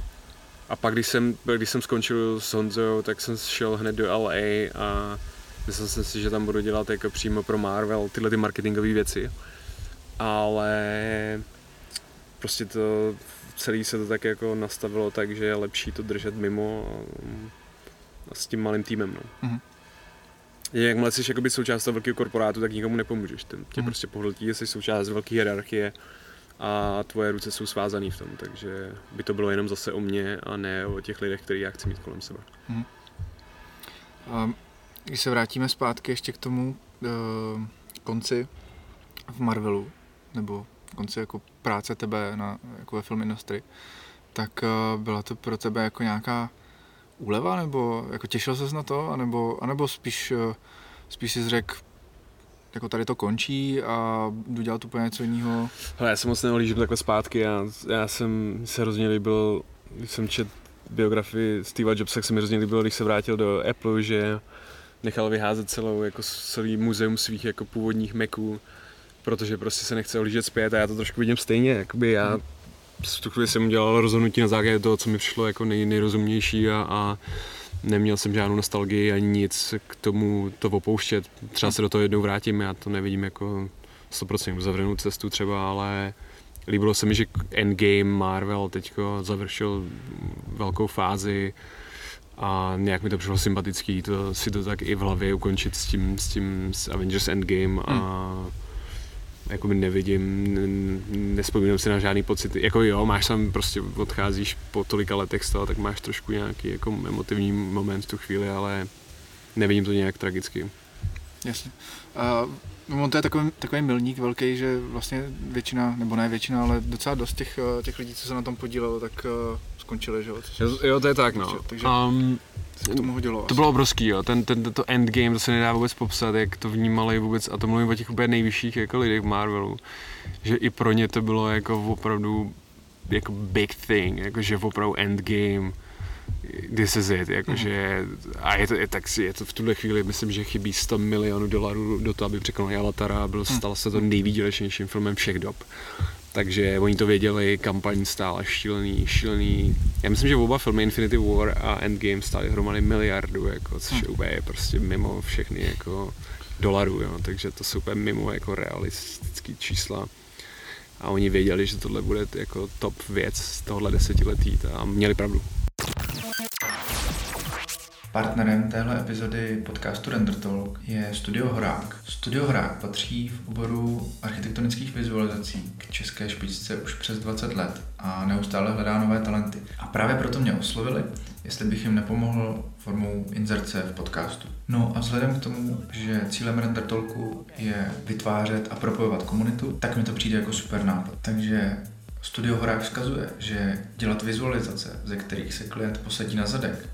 a pak když jsem, když jsem skončil s Honzou, tak jsem šel hned do LA a myslel jsem si, že tam budu dělat jako přímo pro Marvel tyhle ty marketingové věci, ale prostě to celý se to tak jako nastavilo tak, že je lepší to držet mimo a s tím malým týmem. No. Mhm. Jakmile jsi jakoby součást toho velkého korporátu, tak nikomu nepomůžeš. Ten tě Mhm. prostě pohltí, jsi součást velké hierarchie a tvoje ruce jsou svázané v tom, takže by to bylo jenom zase o mně a ne o těch lidech, který já chci mít kolem sebe. A když se vrátíme zpátky ještě k tomu uh, konci v Marvelu, nebo konci jako práce tebe na, jako ve film industry, tak uh, byla to pro tebe jako nějaká úleva, nebo jako těšil ses na to, anebo, anebo spíš, uh, spíš si řekl, jako tady to končí a jdu dělat úplně něco jiného. Hele, já se moc neohlížím takhle zpátky, já, já jsem se hrozně líbil, když jsem čet biografii Steve Jobsa, tak se mi hrozně líbilo, když se vrátil do Apple, že nechal vyházet celou, jako celý muzeum svých jako původních Maců, protože prostě se nechce ohlížet zpět a já to trošku vidím stejně, jakoby já v tu chvíli jsem udělal rozhodnutí na základě toho, co mi přišlo jako nej, nejrozumnější a, a neměl jsem žádnou nostalgii ani nic k tomu to opouštět. Třeba se do toho jednou vrátím, já to nevidím jako 100% uzavřenou cestu třeba, ale líbilo se mi, že Endgame Marvel teďko završil velkou fázi a nějak mi to přišlo sympatický, to si to tak i v hlavě ukončit s tím, s tím s Avengers Endgame a jako nevidím, nespomínám si na žádný pocit, jako jo, máš tam prostě, odcházíš po tolika letech z toho, tak máš trošku nějaký jako emotivní moment v tu chvíli, ale nevidím to nějak tragicky. Jasně. A on to je takový, takový milník velký, že vlastně většina, nebo ne většina, ale docela dost těch, eh, těch lidí, co se na tom podílelo, tak uh, skončili, že jo? Jo, jo, to je tak, no. Takže- Um, se k tomu hodilo. To bylo obrovský, jo. Ten, ten, to endgame, to se nedá vůbec popsat, jak to vnímali vůbec, a to mluvím o těch úplně nejvyšších jako lidech v Marvelu, že i pro ně to bylo jako opravdu jako big thing, jako že opravdu endgame, this is it, jakože, a je to, je, tak si, je to v tuhle chvíli, myslím, že chybí 100 milionů dolarů do toho, aby překonali Avatara a byl, stal se to nejvýdělečnějším filmem všech dob. Takže oni to věděli, kampaň stála šílený, šílený. Já myslím, že oba filmy Infinity War a Endgame stály hromady miliardu, jako, což je úplně prostě mimo všechny jako dolarů, jo. takže to jsou úplně mimo jako realistický čísla. A oni věděli, že tohle bude jako top věc z tohohle desetiletí a měli pravdu. Partnerem téhle epizody podcastu Render Talk je Studio Horák. Studio Horák patří v oboru architektonických vizualizací k české špičce už přes 20 let a neustále hledá nové talenty. A právě proto mě oslovili, jestli bych jim nepomohl formou inzerce v podcastu. No a vzhledem k tomu, že cílem Render Talku je vytvářet a propojovat komunitu, tak mi to přijde jako super nápad. Takže Studio Horák vzkazuje, že dělat vizualizace, ze kterých se klient posadí na zadek,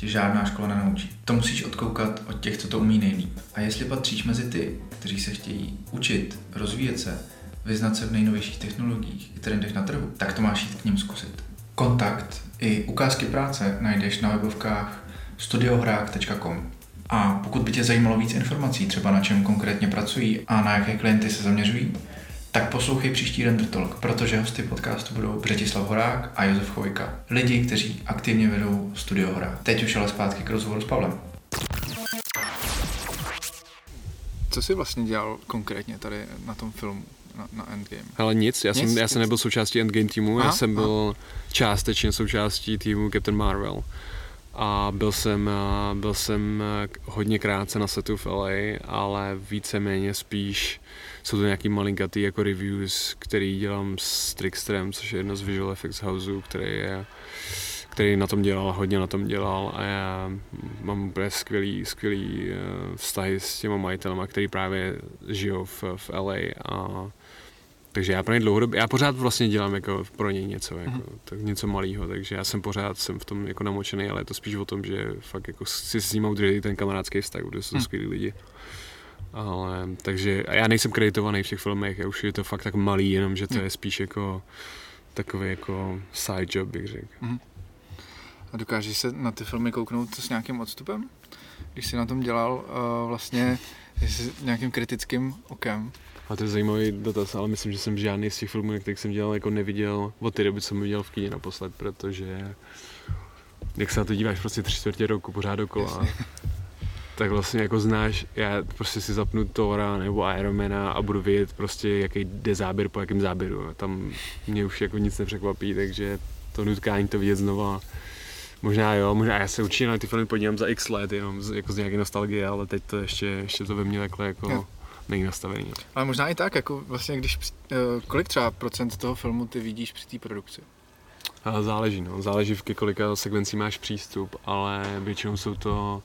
tě žádná škola nenaučí. To musíš odkoukat od těch, co to umí nejlíp. A jestli patříš mezi ty, kteří se chtějí učit, rozvíjet se, vyznat se v nejnovějších technologiích i trendech na trhu, tak to máš jít k ním zkusit. Kontakt i ukázky práce najdeš na webovkách studiohrák.com. A pokud by tě zajímalo víc informací, třeba na čem konkrétně pracují a na jaké klienty se zaměřují, tak poslouchej příští Render Talk, protože hosty podcastu budou Břetislav Horák a Josef Chvojka. Lidi, kteří aktivně vedou Studio Hora. Teď už ale zpátky k rozhovoru s Pavlem. Co jsi vlastně dělal konkrétně tady na tom filmu? Na, na Endgame. Ale nic, já, Nic, jsem, já nic. jsem nebyl součástí Endgame týmu, Aha, já jsem byl částečně součástí týmu Captain Marvel. A byl jsem, byl jsem hodně krátce na setu v LA, ale víceméně spíš jsou to nějaký malinkatý jako reviews, který dělám s Tricksterem, což je jedno z Visual Effects Houseů, který je který na tom dělal, hodně na tom dělal. A já mám úplně skvělý, skvělý eh, vztahy s těma majitelema, který právě žijou v, v LA a takže já pro ně dlouhodobě, já pořád vlastně dělám jako pro něj něco, jako, Mhm. tak něco malého, takže já jsem pořád jsem v tom jako namočený, ale je to spíš o tom, že fakt jako si s ním udržet ten kamarádský vztah, protože jsou to Mhm. skvělí lidi. Ale, takže a já nejsem kreditovaný v těch filmech, já už je to fakt tak malý, jenom že to Mhm. je spíš jako takový jako side job, bych řekl. A dokážeš se na ty filmy kouknout s nějakým odstupem? Když jsi na tom dělal uh, vlastně s nějakým kritickým okem. A to je zajímavý dotaz, ale myslím, že jsem žádný z těch filmů, na kterých jsem dělal, jako neviděl od té doby, co jsem viděl v kyně naposled, protože jak se na to díváš prostě tři čtvrtě roku pořád dokola, tak vlastně jako znáš, já prostě si zapnu Thora nebo Ironmana a budu vědět prostě, jaký jde záběr po jakém záběru. Tam mě už jako nic nepřekvapí, takže to nutkání to vidět znova. Možná jo, možná já se určitě na ty filmy podívám za x let, jenom z, jako z nějaké nostalgie, ale teď to ještě, ještě to ve mně takhle jako Jo. Není nastavený. Ale možná i tak, jako vlastně když, eh, kolik třeba procent toho filmu ty vidíš při té produkci? A záleží, no. Záleží, v ke kolika sekvencí máš přístup, ale většinou jsou to,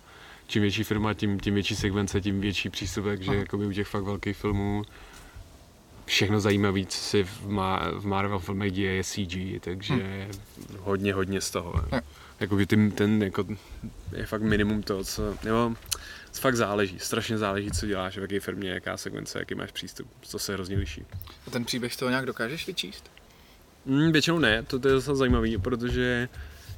čím větší firma, tím, tím větší sekvence, tím větší přístup, takže Aha. jakoby u těch fakt velkých filmů všechno zajímavé, co si v, Ma- v Marvel filmech děje, je CG, takže hodně, hodně z toho. Jakoby ten, ten jako, je fakt minimum toho, co, nebo fakt záleží, strašně záleží, co děláš, v jaké firmě, jaká sekvence, jaký máš přístup, to se hrozně liší. A ten příběh toho nějak dokážeš vyčíst? Mm, většinou ne, to, to je zase zajímavý, protože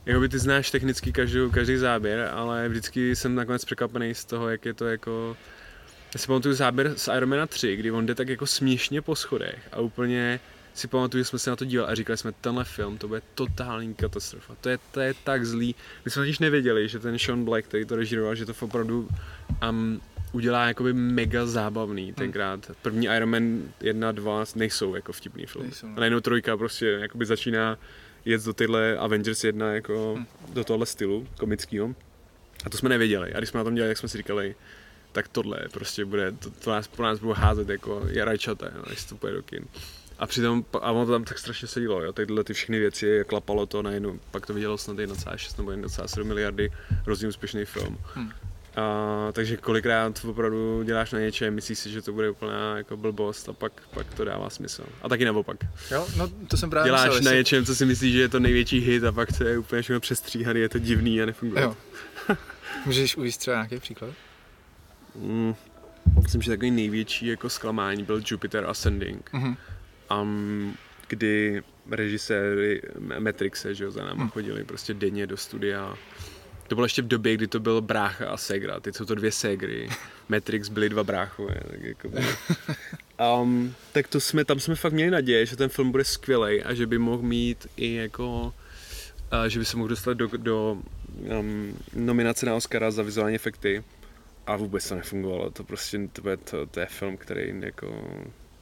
jakoby ty znáš technicky každou, každý záběr, ale vždycky jsem nakonec překvapený z toho, jak je to jako... Já si pamatuju záběr z Ironmana 3, kdy on jde tak jako směšně po schodech a úplně si pamatuju, že jsme se na to dívali a říkali jsme, tenhle film, to bude totální katastrofa. To je, to je tak zlý. My jsme totiž nevěděli, že ten Sean Black, který to režíroval, že to opravdu um, udělá jakoby mega zábavný tenkrát. První Iron Man 1 2 nejsou jako vtipný film. Nejsou, no. A najednou trojka prostě jakoby začíná jet do tyhle Avengers 1 jako Hm. do tohle stylu komického. A to jsme nevěděli. A když jsme na tom dělali, jak jsme si říkali, tak tohle prostě bude, to, to nás, po nás budou házet jako jarajčata, no, když to půjde do kin. A přitom, a ono to tam tak strašně sedělo, jo, tyhle ty všechny věci, klapalo to najednou, pak to vidělo snad 1,6 nebo 1,7 miliardy, hrozně úspěšný film. Hm. A, takže kolikrát opravdu děláš na něčem, myslíš si, že to bude úplná jako blbost a pak, pak to dává smysl. A taky naopak. Jo, no to jsem právě Děláš myslel, na jestli- něčem, co si myslíš, že je to největší hit a pak to je úplně všechno přestříhaný, je to divný a nefunguje. Jo. Můžeš uvést třeba nějaký příklad? Mm, myslím, že takový největší jako zklamání byl Jupiter Ascending, Mhm. um, kdy režiséry Matrixe, že jo, za náma Hmm. chodili prostě denně do studia. To bylo ještě v době, kdy to byl brácha a Segra, teď jsou to dvě Segry. Matrix byly dva bráchové, tak jako um, tak to jsme, tam jsme fakt měli naděje, že ten film bude skvělý a že by mohl mít i jako a že by se mohl dostat do, do um, nominace na Oscara za vizuální efekty. A vůbec to nefungovalo, to prostě to, je, to, to je film, který jako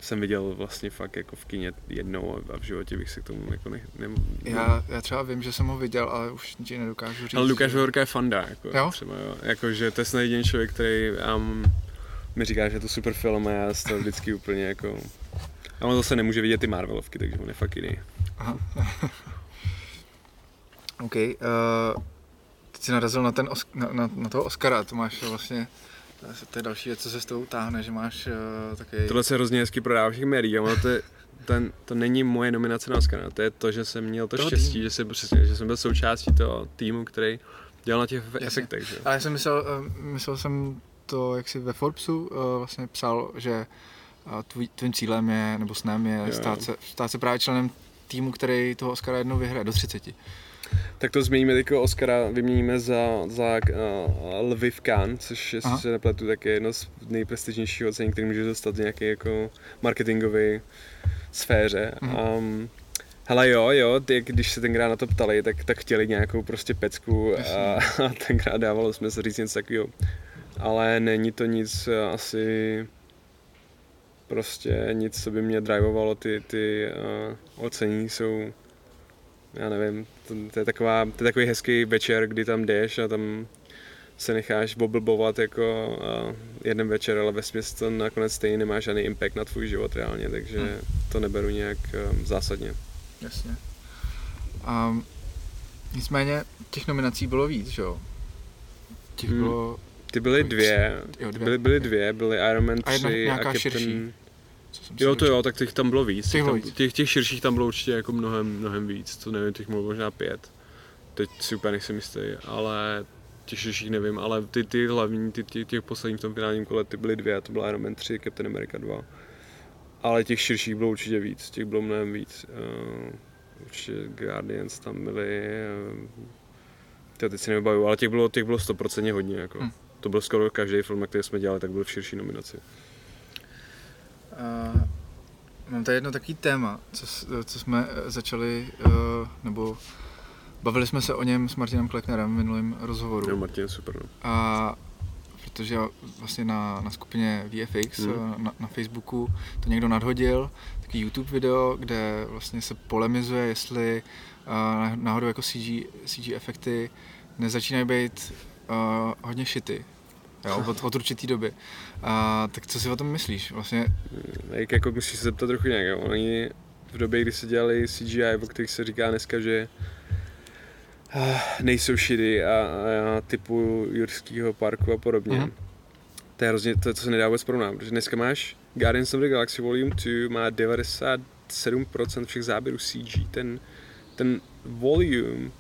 jsem viděl vlastně fakt jako v kině jednou a v životě bych se k tomu jako ne, ne, Já, já třeba vím, že jsem ho viděl, ale už ti nedokážu říct. ale Lukáš Hovorka je fanda, jako, Jo? třeba, jo. Jako, že to je snad jediný člověk, který um, mi říká, že je to super film a já z toho vždycky úplně jako... A on zase nemůže vidět ty Marvelovky, takže on je fakt jiný. Aha. OK. Uh, teď jsi narazil na, ten Os- na, na, na toho Oscara, to máš vlastně, to je další věc, co se s tou táhne, že máš uh, taky... Tohle se hrozně hezky prodává všech médií, ale to, je, ten, to není moje nominace na Oscara, to je to, že jsem měl to Toho štěstí, týmu. že jsem, přesně, že jsem byl součástí toho týmu, který dělal na těch Jasně. efektech. Že? Ale já jsem myslel, eh, myslel jsem to, jak jsi ve Forbesu uh, vlastně psal, že uh, tvůj, tvým cílem je, nebo snem je Jo. stát se, stát se právě členem týmu, který toho Oscara jednou vyhraje do 30. Tak to změníme teďko Oscara, vyměníme za, za uh, Lviv Khan, což je, se nepletu, tak je jedno z nejprestižnějších ocení, který může dostat nějaký jako marketingový sféře. Mm-hmm. Um, Hele jo, jo, ty, když se tenkrát na to ptali, tak, tak chtěli nějakou prostě pecku a, a tenkrát dávalo jsme se říct něco takového. Ale není to nic asi prostě nic, co by mě drivovalo, ty, ty uh, ocení jsou, já nevím, to, to, je taková, to je takový hezký večer, kdy tam jdeš a tam se necháš boblbovat jako uh, jeden večer, ale ve to nakonec stejně nemá žádný impact na tvůj život reálně, takže hmm. to neberu nějak um, zásadně. Jasně. Um, nicméně těch nominací bylo víc, že jo? Těch hmm. bylo... Ty byly dvě, jo, dvě. Byly, byly dvě, byly Iron Man 3 a, jedna, a Captain... Širší. Jo, to jo, tak těch tam bylo víc. Těch, tam, těch, těch širších tam bylo určitě jako mnohem, mnohem víc. To nevím, těch bylo možná pět. Teď si úplně nejsem jistý, ale těch širších nevím, ale ty, ty hlavní, ty, ty, těch posledních v tom finálním kole, ty byly dvě, a to byla Iron Man 3, Captain America 2 ale těch širších bylo určitě víc, těch bylo mnohem víc. Uh, určitě Guardians tam byly, uh, teď si nevybavuju, ale těch bylo, těch bylo 100% hodně. Jako. Hmm. To byl skoro každý film, který jsme dělali, tak byl v širší nominaci. Uh, mám tady jedno takový téma, co, co jsme začali, uh, nebo bavili jsme se o něm s Martinem Kleknerem v minulém rozhovoru. Jo, Martin super. No. A protože vlastně na, na skupině VFX hmm. na, na Facebooku to někdo nadhodil, taky YouTube video, kde vlastně se polemizuje, jestli uh, náhodou jako CG, CG efekty nezačínají být uh, hodně šity. Jo, od, od určitý doby. A, tak co si o tom myslíš? Vlastně... Jak jako musíš se zeptat trochu nějak. Jo. Oni v době, kdy se dělali CGI, o kterých se říká dneska, že nejsou šidy a, a typu Jurského parku a podobně. Mm-hmm. To je hrozně, to, co se nedá vůbec porovnat, protože dneska máš Guardians of the Galaxy Volume 2, má 97% všech záběrů CG. Ten, ten volume,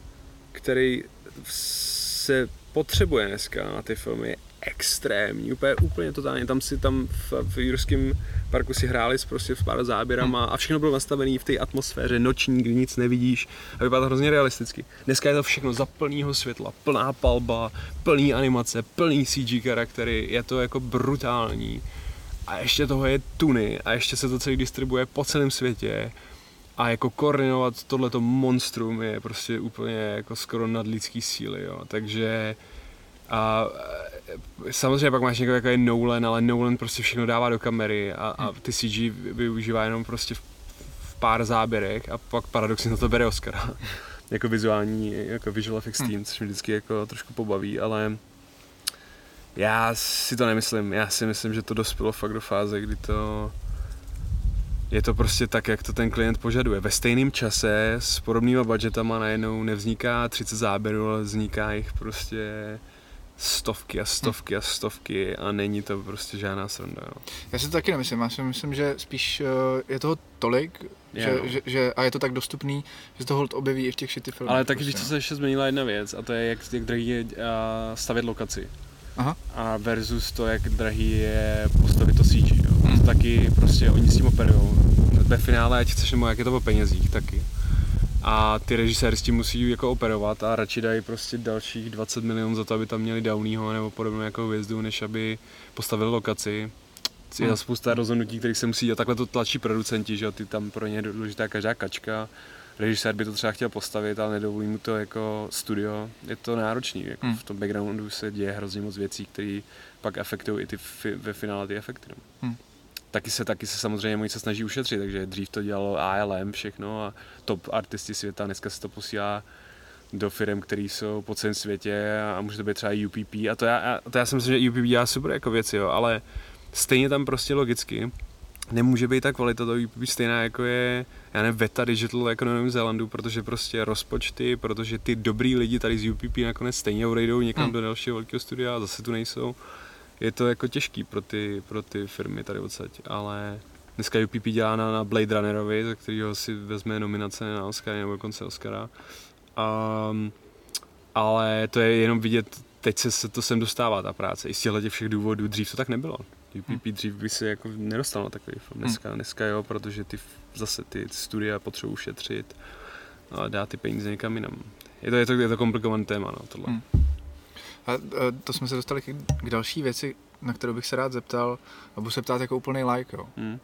který se potřebuje dneska na ty filmy, je extrémní, úplně, úplně totálně. Tam si tam v, v Jurském parku si hráli s prostě s pár záběrama hmm. a všechno bylo nastavené v té atmosféře noční, kdy nic nevidíš a vypadá to hrozně realisticky. Dneska je to všechno za plného světla, plná palba, plný animace, plný CG charaktery, je to jako brutální. A ještě toho je tuny a ještě se to celý distribuje po celém světě a jako koordinovat tohleto monstrum je prostě úplně jako skoro nadlidský síly, jo. Takže a e, samozřejmě pak máš někoho jako je Nolan, ale Nolan prostě všechno dává do kamery a, a ty CG využívá jenom prostě v, v pár záběrech a pak paradoxně na to bere Oscara. jako vizuální, jako visual effects team, což mě vždycky jako trošku pobaví, ale já si to nemyslím. Já si myslím, že to dospělo fakt do fáze, kdy to je to prostě tak, jak to ten klient požaduje. Ve stejném čase s podobnýma budgetama najednou nevzniká 30 záběrů, ale vzniká jich prostě stovky a stovky a stovky a není to prostě žádná sranda. Jo. Já si to taky nemyslím, já si myslím, že spíš uh, je toho tolik, že, no. že, že, a je to tak dostupný, že se to hold objeví i v těch šity filmech. Ale taky prostě, víš, co se ještě změnila jedna věc a to je, jak, jak drahý je uh, stavět lokaci. Aha. A versus to, jak drahý je postavit to CG. Jo. Hmm. To taky prostě oni s tím operují. Ve finále, ať chceš nebo jak je to o penězích taky a ty režiséry s tím musí jako operovat a radši dají prostě dalších 20 milionů za to, aby tam měli Downeyho nebo podobnou jako hvězdu, než aby postavili lokaci. Je hmm. spousta rozhodnutí, kterých se musí dělat. Takhle to tlačí producenti, že ty tam pro ně je důležitá každá kačka. Režisér by to třeba chtěl postavit, ale nedovolí mu to jako studio. Je to náročný, jako hmm. v tom backgroundu se děje hrozně moc věcí, které pak efektují i ty fi- ve finále ty efekty. No. Hmm taky se, taky se samozřejmě oni se snaží ušetřit, takže dřív to dělalo ALM všechno a top artisti světa, dneska se to posílá do firm, které jsou po celém světě a může to být třeba UPP a to já, to já si myslím, že UPP dělá super jako věci, jo, ale stejně tam prostě logicky nemůže být ta kvalita toho UPP stejná jako je, já nevím, Veta Digital jako na Novém Zélandu, protože prostě rozpočty, protože ty dobrý lidi tady z UPP nakonec stejně odejdou někam hmm. do dalšího velkého studia a zase tu nejsou je to jako těžký pro ty, pro ty firmy tady odsaď, ale dneska UPP dělá na, na Blade Runnerovi, za kterého si vezme nominace na Oscar nebo dokonce Oscara. Um, ale to je jenom vidět, teď se, se to sem dostává ta práce, i z těchto všech důvodů, dřív to tak nebylo. UPP hmm. dřív by se jako nedostal na takový film, dneska, hmm. dneska jo, protože ty zase ty studia potřebují šetřit a dát ty peníze někam jinam. Je to, je to, je to komplikovaný téma, no, tohle. Hmm. A, a to jsme se dostali k, k další věci, na kterou bych se rád zeptal, a budu se ptát jako úplný like, jo. Hmm.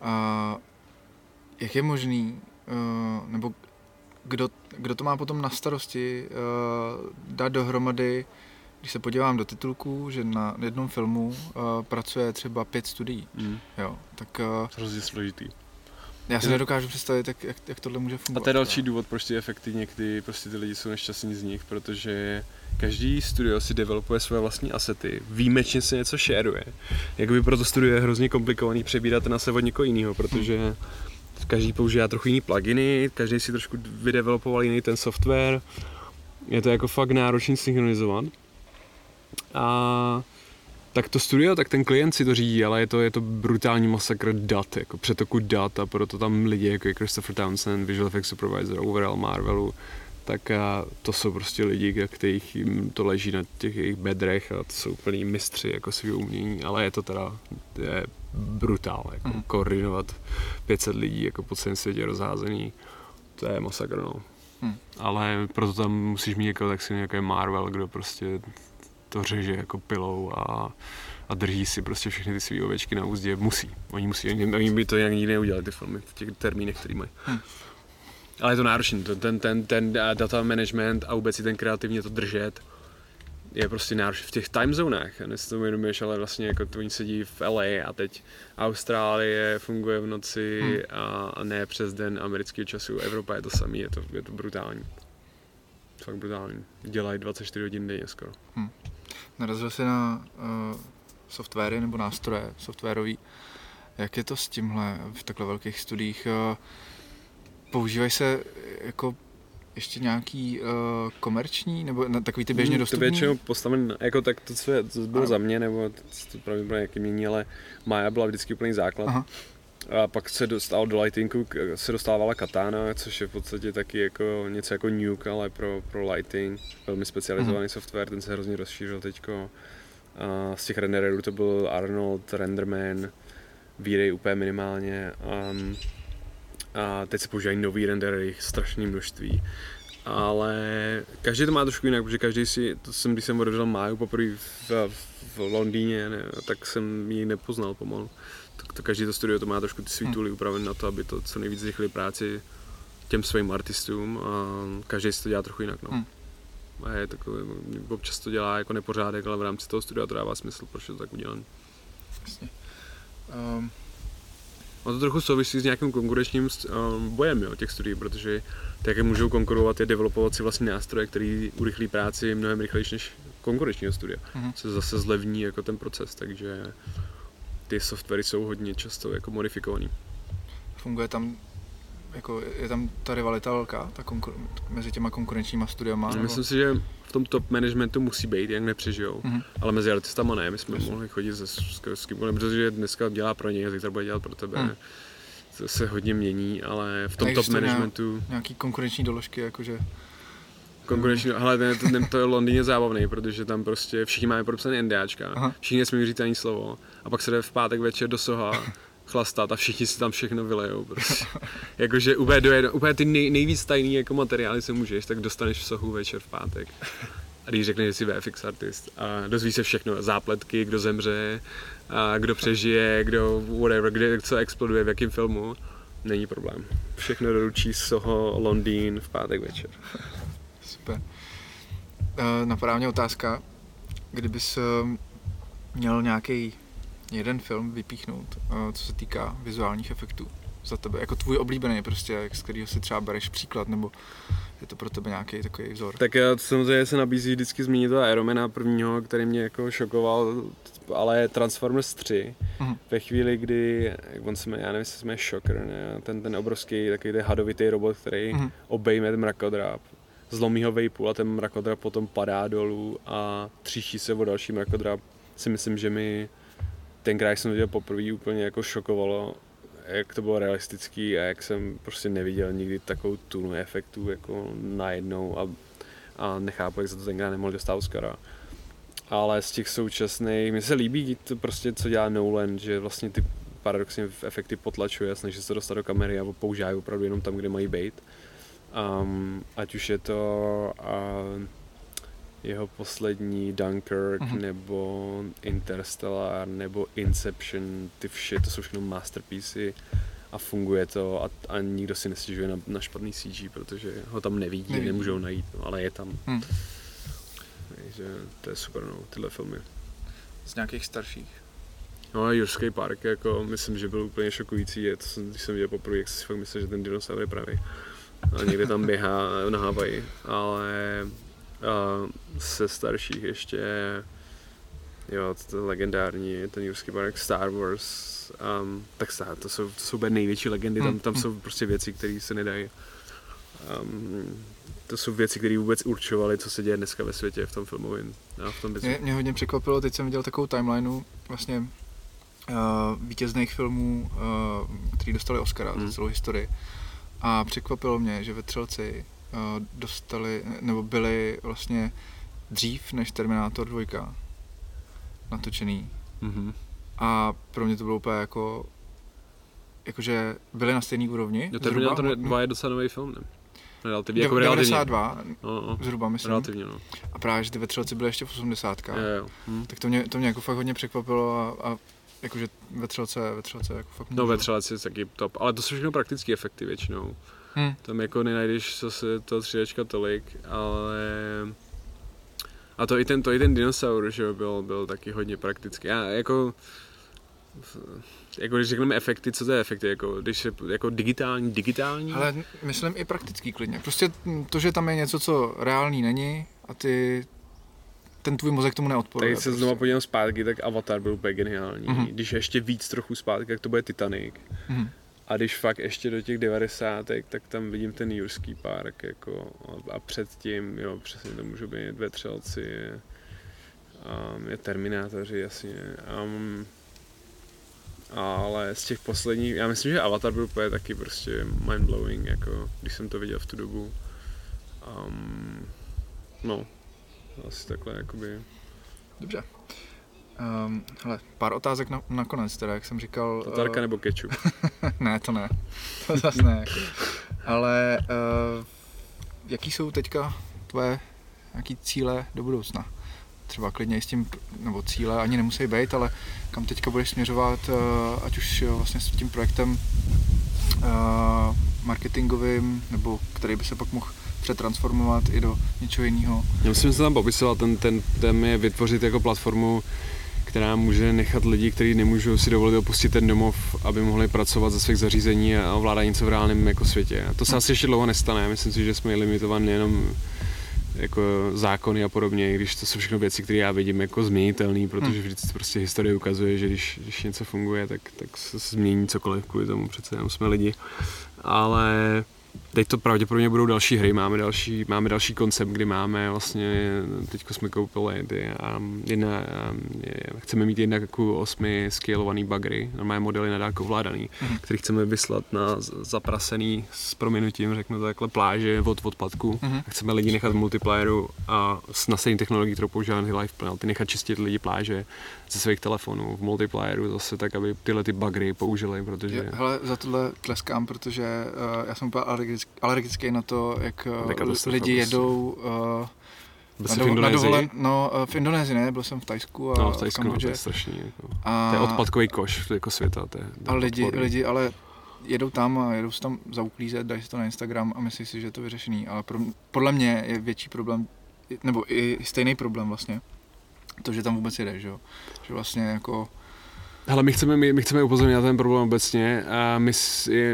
A, jak je možný, uh, nebo kdo, kdo to má potom na starosti uh, dát dohromady, když se podívám do titulků, že na jednom filmu uh, pracuje třeba pět studií, mm. jo, tak... Uh, Hrozně složitý. Já si nedokážu představit, jak, jak, jak tohle může fungovat. A to je další důvod, proč ty efekty někdy prostě ty lidi jsou nešťastní z nich, protože každý studio si developuje své vlastní asety, výjimečně se něco shareuje. Jakoby proto studio je hrozně komplikovaný přebírat na se od někoho jiného, protože hmm každý používá trochu jiný pluginy, každý si trošku vydevelopoval jiný ten software. Je to jako fakt náročný synchronizovat. A tak to studio, tak ten klient si to řídí, ale je to, je to brutální masakr dat, jako přetoku dat a proto tam lidi jako je Christopher Townsend, Visual Effects Supervisor, overall Marvelu, tak a to jsou prostě lidi, kterých jim to leží na těch jejich bedrech a to jsou úplný mistři jako svého umění, ale je to teda je brutál, jako mm. koordinovat 500 lidí jako po celém světě rozházený, to je masakr, no. Mm. Ale proto tam musíš mít jako tak si nějaký Marvel, kdo prostě to řeže jako pilou a, a drží si prostě všechny ty své ovečky na úzdě. Musí. Oni musí. Oni, oni by to nějak nikdy neudělali, ty filmy, v těch termínech, který mají. Hmm. Ale je to náročné, ten, ten, ten, ten data management a vůbec si ten kreativně to držet je prostě náročné v těch time zónách, ne si to uvědomuješ, ale vlastně jako to oni sedí v LA a teď Austrálie funguje v noci hmm. a, a ne přes den amerického času, Evropa je to samý, je to, je to brutální. Fakt brutální. Dělají 24 hodin denně skoro. Hmm. Narazil jsi na uh, softwary nebo nástroje softwarový. Jak je to s tímhle v takhle velkých studiích? Uh, používají se jako ještě nějaký uh, komerční, nebo na takový ty běžně hmm, dostupný? To většinou postaven, jako tak to, co, je, to bylo Aha. za mě, nebo to, to pravděpodobně nějaký mění, ale Maya byla vždycky úplný základ. Aha. A pak se dostal do lightingu, se dostávala katana, což je v podstatě taky jako něco jako nuke, ale pro, pro lighting, velmi specializovaný uh-huh. software, ten se hrozně rozšířil teďko. A z těch rendererů to byl Arnold, Renderman, v úplně minimálně. Um, a teď se používají nový rendery, strašné množství. Ale každý to má trošku jinak, protože každý si, to jsem, když jsem odevřel Máju poprvé v, v Londýně, ne, tak jsem ji nepoznal pomalu. Tak to každý to studio to má trošku ty svý tooly upravené na to, aby to co nejvíc zrychlili práci těm svým artistům a každý si to dělá trochu jinak. No. Hmm. A je takový, občas to dělá jako nepořádek, ale v rámci toho studia to dává smysl, proč je to tak udělané. Jasně. Um, Ono to trochu souvisí s nějakým konkurenčním um, bojem jo, těch studií, protože také můžou konkurovat je developovat si vlastní nástroje, který urychlí práci mnohem rychlejší než konkurenčního studia. Mm-hmm. Se zase zlevní jako ten proces, takže ty softwary jsou hodně často jako modifikovaný. Funguje tam jako je tam ta rivalita velká ta konkur- mezi těma konkurenčníma studiama? Myslím nebo? si, že v tom top managementu musí být, jak nepřežijou. Mm-hmm. Ale mezi artistama ne, my jsme Jasně. mohli chodit se, s, s kýmkoliv, protože dneska dělá pro něj zítra bude dělat pro tebe. Mm. To se hodně mění, ale v tom top managementu... Nějaký konkurenční doložky, jakože... Konkurenční, ale ten, ten, to je Londýně zábavný, protože tam prostě všichni máme podepsané NDAčka, Aha. všichni nesmí říct ani slovo a pak se jde v pátek večer do Soha chlastat a všichni si tam všechno vylejou prostě. Jakože úplně, dojedu, úplně ty nej, nejvíc tajný jako materiály se můžeš, tak dostaneš v sohu večer v pátek. A když řekne, že jsi VFX artist a dozví se všechno, zápletky, kdo zemře, a kdo přežije, kdo whatever, kde, co exploduje, v jakém filmu, není problém. Všechno doručí Soho, Londýn v pátek večer. Super. Uh, napadá mě otázka, kdybys uh, měl nějaký jeden film vypíchnout, eh, co se týká vizuálních efektů za tebe, jako tvůj oblíbený prostě, z kterého si třeba bereš příklad, nebo je to pro tebe nějaký takový vzor? Tak já samozřejmě se nabízí vždycky zmínit toho Ironmana prvního, který mě jako šokoval, ale Transformers 3, uh-huh. ve chvíli, kdy, jak on se jmenuje, já nevím, jestli se jmenuje Shocker, ne? Ten, ten obrovský, takový ten hadovitý robot, který uh-huh. obejme ten mrakodráp, zlomí ho vejpůl a ten mrakodráp potom padá dolů a tříští se o další mrakodráp, si myslím, že mi tenkrát, jsem viděl poprvé, úplně jako šokovalo, jak to bylo realistický a jak jsem prostě neviděl nikdy takovou tunu efektů jako najednou a, a nechápu, jak se to tenkrát nemohl dostat Oscara. Ale z těch současných, mi se líbí to prostě, co dělá Nolan, že vlastně ty paradoxně efekty potlačuje, snaží se dostat do kamery a používají opravdu jenom tam, kde mají být. Um, ať už je to uh, jeho poslední Dunkirk, mm-hmm. nebo Interstellar, nebo Inception, ty vše, to jsou všechno masterpiece a funguje to a, a nikdo si nestěžuje na, na špatný CG, protože ho tam nevidí, nevidí. nemůžou najít, no, ale je tam. Hmm. Takže to je super, no, tyhle filmy. Z nějakých starších? No a Jurský park, jako, myslím, že byl úplně šokující, je, to jsem, když jsem viděl poprvé, jak si fakt myslel, že ten dinosaur je pravý. A někde tam běhá na Havaji, ale a se starších ještě jo, to je legendární, ten Jurský park, Star Wars, um, tak Star, to jsou, to jsou největší legendy, tam, tam hmm. jsou prostě věci, které se nedají um, to jsou věci, které vůbec určovaly, co se děje dneska ve světě v tom filmovém a v tom mě, mě hodně překvapilo, teď jsem viděl takovou timelineu vlastně uh, vítězných filmů, uh, který dostali Oscara hmm. za celou historii. A překvapilo mě, že ve Třelci dostali, nebo byli vlastně dřív než Terminátor 2 natočený. Mm-hmm. A pro mě to bylo úplně jako, jakože byli na stejné úrovni. Jo, Terminátor 2 je docela nový film, ne? Relativně, jako 92, relativně. No, no, zhruba myslím. Relativně, no. A právě, že ty ve Třelci byly ještě v 80. Jo, jo. Hm. Tak to mě, to mě jako fakt hodně překvapilo a, a jakože ve Třelce, ve Třelce jako fakt No ve Třelci je taky top, ale to jsou všechno praktické efekty většinou. Hmm. Tam jako nenajdeš zase to 3 tolik, ale a to i ten, to i ten dinosaur, že jo, byl, byl taky hodně praktický. Já jako jako když řekneme efekty, co to je efekty, jako, když je jako digitální, digitální? Ale myslím i praktický klidně. Prostě to, že tam je něco, co reálný není a ty ten tvůj mozek tomu neodporuje. Teď se prostě. znovu podívám zpátky, tak Avatar byl úplně geniální. Mm-hmm. Když ještě víc trochu zpátky, tak to bude Titanic. Mm-hmm. A když fakt ještě do těch 90. tak tam vidím ten Jurský park jako, a předtím, jo, přesně to můžou být dvě třelci, um, je Terminátoři, jasně. Um, ale z těch posledních, já myslím, že Avatar byl úplně taky prostě mind-blowing, jako když jsem to viděl v tu dobu. Um, no, asi takhle jakoby. Dobře. Um, hele, pár otázek na, nakonec teda, jak jsem říkal. Tatarka uh, nebo kečup? ne, to ne. To zase ne. Jako. Ale uh, jaký jsou teďka tvoje jaký cíle do budoucna? třeba klidně i s tím, nebo cíle ani nemusí být, ale kam teďka budeš směřovat, eh, ať už eh, vlastně s tím projektem eh, marketingovým, nebo který by se pak mohl přetransformovat i do něčeho jiného. Já myslím, že se tam popisoval, ten, ten, ten je vytvořit jako platformu, která může nechat lidi, kteří nemůžou si dovolit opustit ten domov, aby mohli pracovat ze svých zařízení a ovládat něco v reálném jako světě. A to se asi ještě dlouho nestane. Myslím si, že jsme limitovaní jenom jako zákony a podobně, když to jsou všechno věci, které já vidím jako změnitelné, protože hmm. vždycky prostě historie ukazuje, že když, když něco funguje, tak, tak se změní cokoliv kvůli tomu, přece jenom jsme lidi. Ale Teď to pravděpodobně budou další hry, máme další, máme další koncept, kdy máme vlastně, teď jsme koupili ty, a jedna, a je, chceme mít jednak jako osmi scalovaný bagry, normální modely na dálku ovládaný, mm-hmm. který chceme vyslat na zaprasený s prominutím, řeknu to takhle, pláže od odpadku. Mm-hmm. A chceme lidi nechat v multiplayeru a s nasazením technologií, kterou používáme live penalty, nechat čistit lidi pláže ze svých telefonů v multiplayeru zase tak, aby tyhle ty bagry použili, protože... Hele, za tohle tleskám, protože uh, já jsem úplně alergický, alergický na to, jak uh, lidi jedou uh, byl jsi v Indonésii? no, v Indonésii ne, byl jsem v Tajsku a no, v Tajsku, no, to je strašný. Jako. A, to je odpadkový koš jako světa. To je, to a lidi, lidi, ale jedou tam a jedou se tam zauklízet, dají si to na Instagram a myslí si, že je to vyřešený. Ale pro, podle mě je větší problém, nebo i stejný problém vlastně, to, že tam vůbec jede, že jo. Že vlastně jako ale my chceme, my, my chceme upozornit na ten problém obecně a my,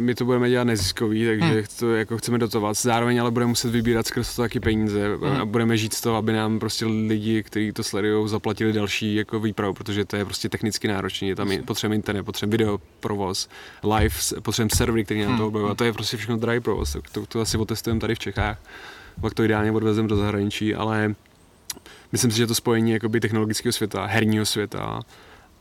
my to budeme dělat neziskový, takže hmm. to jako chceme dotovat. Zároveň ale budeme muset vybírat skrz to taky peníze hmm. a budeme žít z toho, aby nám prostě lidi, kteří to sledují, zaplatili další jako výpravu, protože to je prostě technicky náročné. Je tam potřebujeme internet, potřebujeme video, provoz, live, potřebujeme servery, který nám hmm. to objevují. A to je prostě všechno drahý provoz. To, to asi otestujeme tady v Čechách, pak to ideálně odvezeme do zahraničí, ale myslím si, že to spojení jakoby technologického světa, herního světa,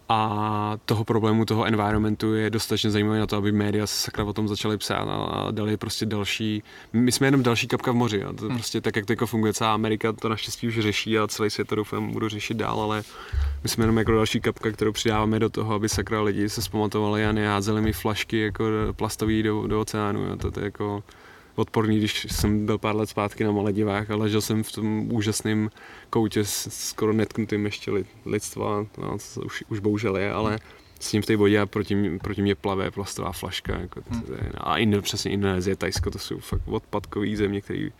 a toho problému, toho environmentu je dostatečně zajímavé na to, aby média se sakra o tom začaly psát a dali prostě další, my jsme jenom další kapka v moři a to hmm. prostě tak, jak to jako funguje. Celá Amerika, to naštěstí už řeší a celý svět to doufám budu řešit dál, ale my jsme jenom jako další kapka, kterou přidáváme do toho, aby sakra lidi se zpamatovali a neházeli mi flašky jako plastový do, do oceánu, a to, to je jako odporný, když jsem byl pár let zpátky na Maledivách a ležel jsem v tom úžasném koutě s skoro netknutým ještě lidstva, no, to už, už bohužel je, ale s ním v té vodě a proti, proti mě plave plastová flaška. Jako, hmm. A Indo, přesně Indonésie, Tajsko, to jsou fakt odpadkový země, který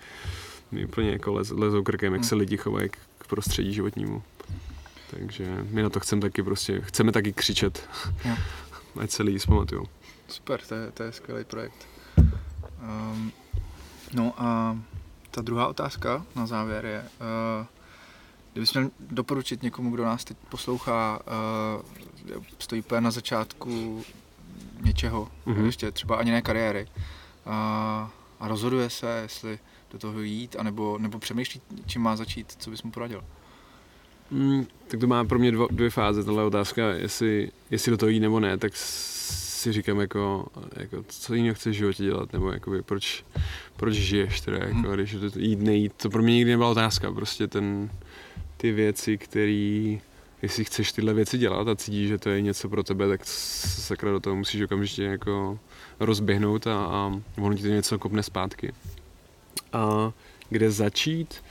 mi úplně jako lez, lezou krkem, jak hmm. se lidi chovají k, prostředí životnímu. Takže my na to chceme taky prostě, chceme taky křičet, jo. ať se lidi zpamatují. Super, to je, to je skvělý projekt. Um, no a ta druhá otázka na závěr je, uh, kdybych měl doporučit někomu, kdo nás teď poslouchá, uh, stojí úplně na začátku něčeho, mm-hmm. ještě třeba ani ne kariéry, uh, a rozhoduje se, jestli do toho jít, anebo, nebo přemýšlí, čím má začít, co bys mu poradil? Mm, tak to má pro mě dvo, dvě fáze, tahle otázka, jestli, jestli do toho jít nebo ne, tak si říkám jako, jako co jiného chceš v životě dělat, nebo jakoby, proč, proč žiješ teda, jako, hmm. když to jít, nejít, to pro mě nikdy nebyla otázka, prostě ten, ty věci, které jestli chceš tyhle věci dělat a cítíš, že to je něco pro tebe, tak sakra do toho musíš okamžitě jako rozběhnout a, a ono ti to něco kopne zpátky. A kde začít?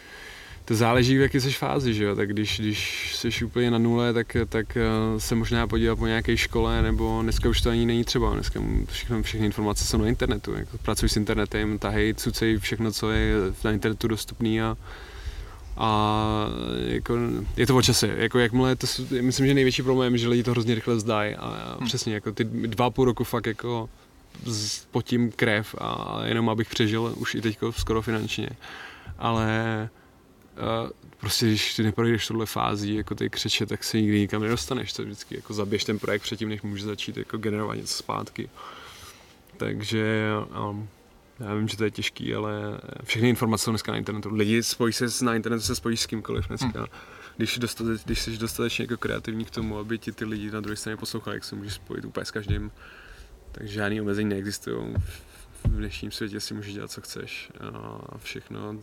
To záleží, v jaké jsi fázi, že jo? Tak když, když jsi úplně na nule, tak, tak eh, se možná podívat po nějaké škole, nebo dneska už to ani není třeba, dneska všechno, všechny informace jsou na internetu, jako pracuji s internetem, tahej, cucej všechno, co je na internetu dostupný a, a jako, je to o čase, jako jakmile, to, myslím, že největší problém je, že lidi to hrozně rychle zdají a, a hmm. přesně, jako ty dva půl roku fakt jako potím krev a jenom abych přežil už i teď skoro finančně, ale Uh, prostě když ty neprojdeš tohle fází, jako ty křeče, tak se nikdy nikam nedostaneš. To vždycky jako zaběž ten projekt předtím, než můžeš začít jako generovat něco zpátky. Takže um, já vím, že to je těžký, ale všechny informace jsou dneska na internetu. Lidi spojí se na internetu se spojí s kýmkoliv dneska. Hmm. Když, dostate, když jsi dostatečně jako kreativní k tomu, aby ti ty lidi na druhé straně poslouchali, jak se můžeš spojit úplně s každým. Takže žádný omezení neexistují. V dnešním světě si můžeš dělat, co chceš. A všechno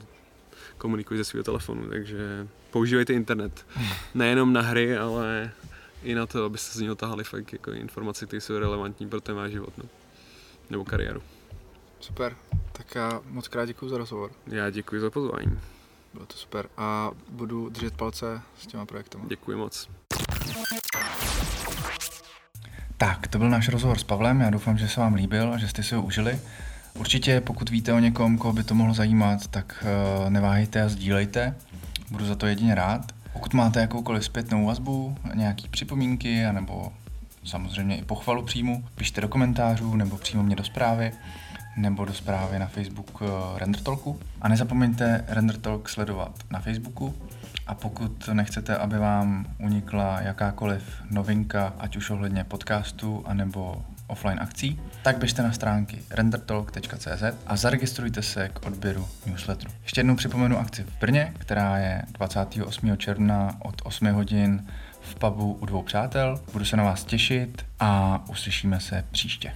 komunikují ze svého telefonu, takže používejte internet. Nejenom na hry, ale i na to, abyste z něho tahali fakt jako informace, které jsou relevantní pro ten váš život no. nebo kariéru. Super, tak já moc krát děkuji za rozhovor. Já děkuji za pozvání. Bylo to super a budu držet palce s těma projektama. Děkuji moc. Tak, to byl náš rozhovor s Pavlem, já doufám, že se vám líbil a že jste si ho užili. Určitě, pokud víte o někom, koho by to mohlo zajímat, tak uh, neváhejte a sdílejte. Budu za to jedině rád. Pokud máte jakoukoliv zpětnou vazbu, nějaký připomínky, anebo samozřejmě i pochvalu příjmu, pište do komentářů nebo přímo mě do zprávy nebo do zprávy na Facebook uh, Render Talku. A nezapomeňte Render Talk sledovat na Facebooku. A pokud nechcete, aby vám unikla jakákoliv novinka, ať už ohledně podcastu, anebo offline akcí, tak běžte na stránky rendertalk.cz a zaregistrujte se k odběru newsletteru. Ještě jednou připomenu akci v Brně, která je 28. června od 8 hodin v pubu u dvou přátel. Budu se na vás těšit a uslyšíme se příště.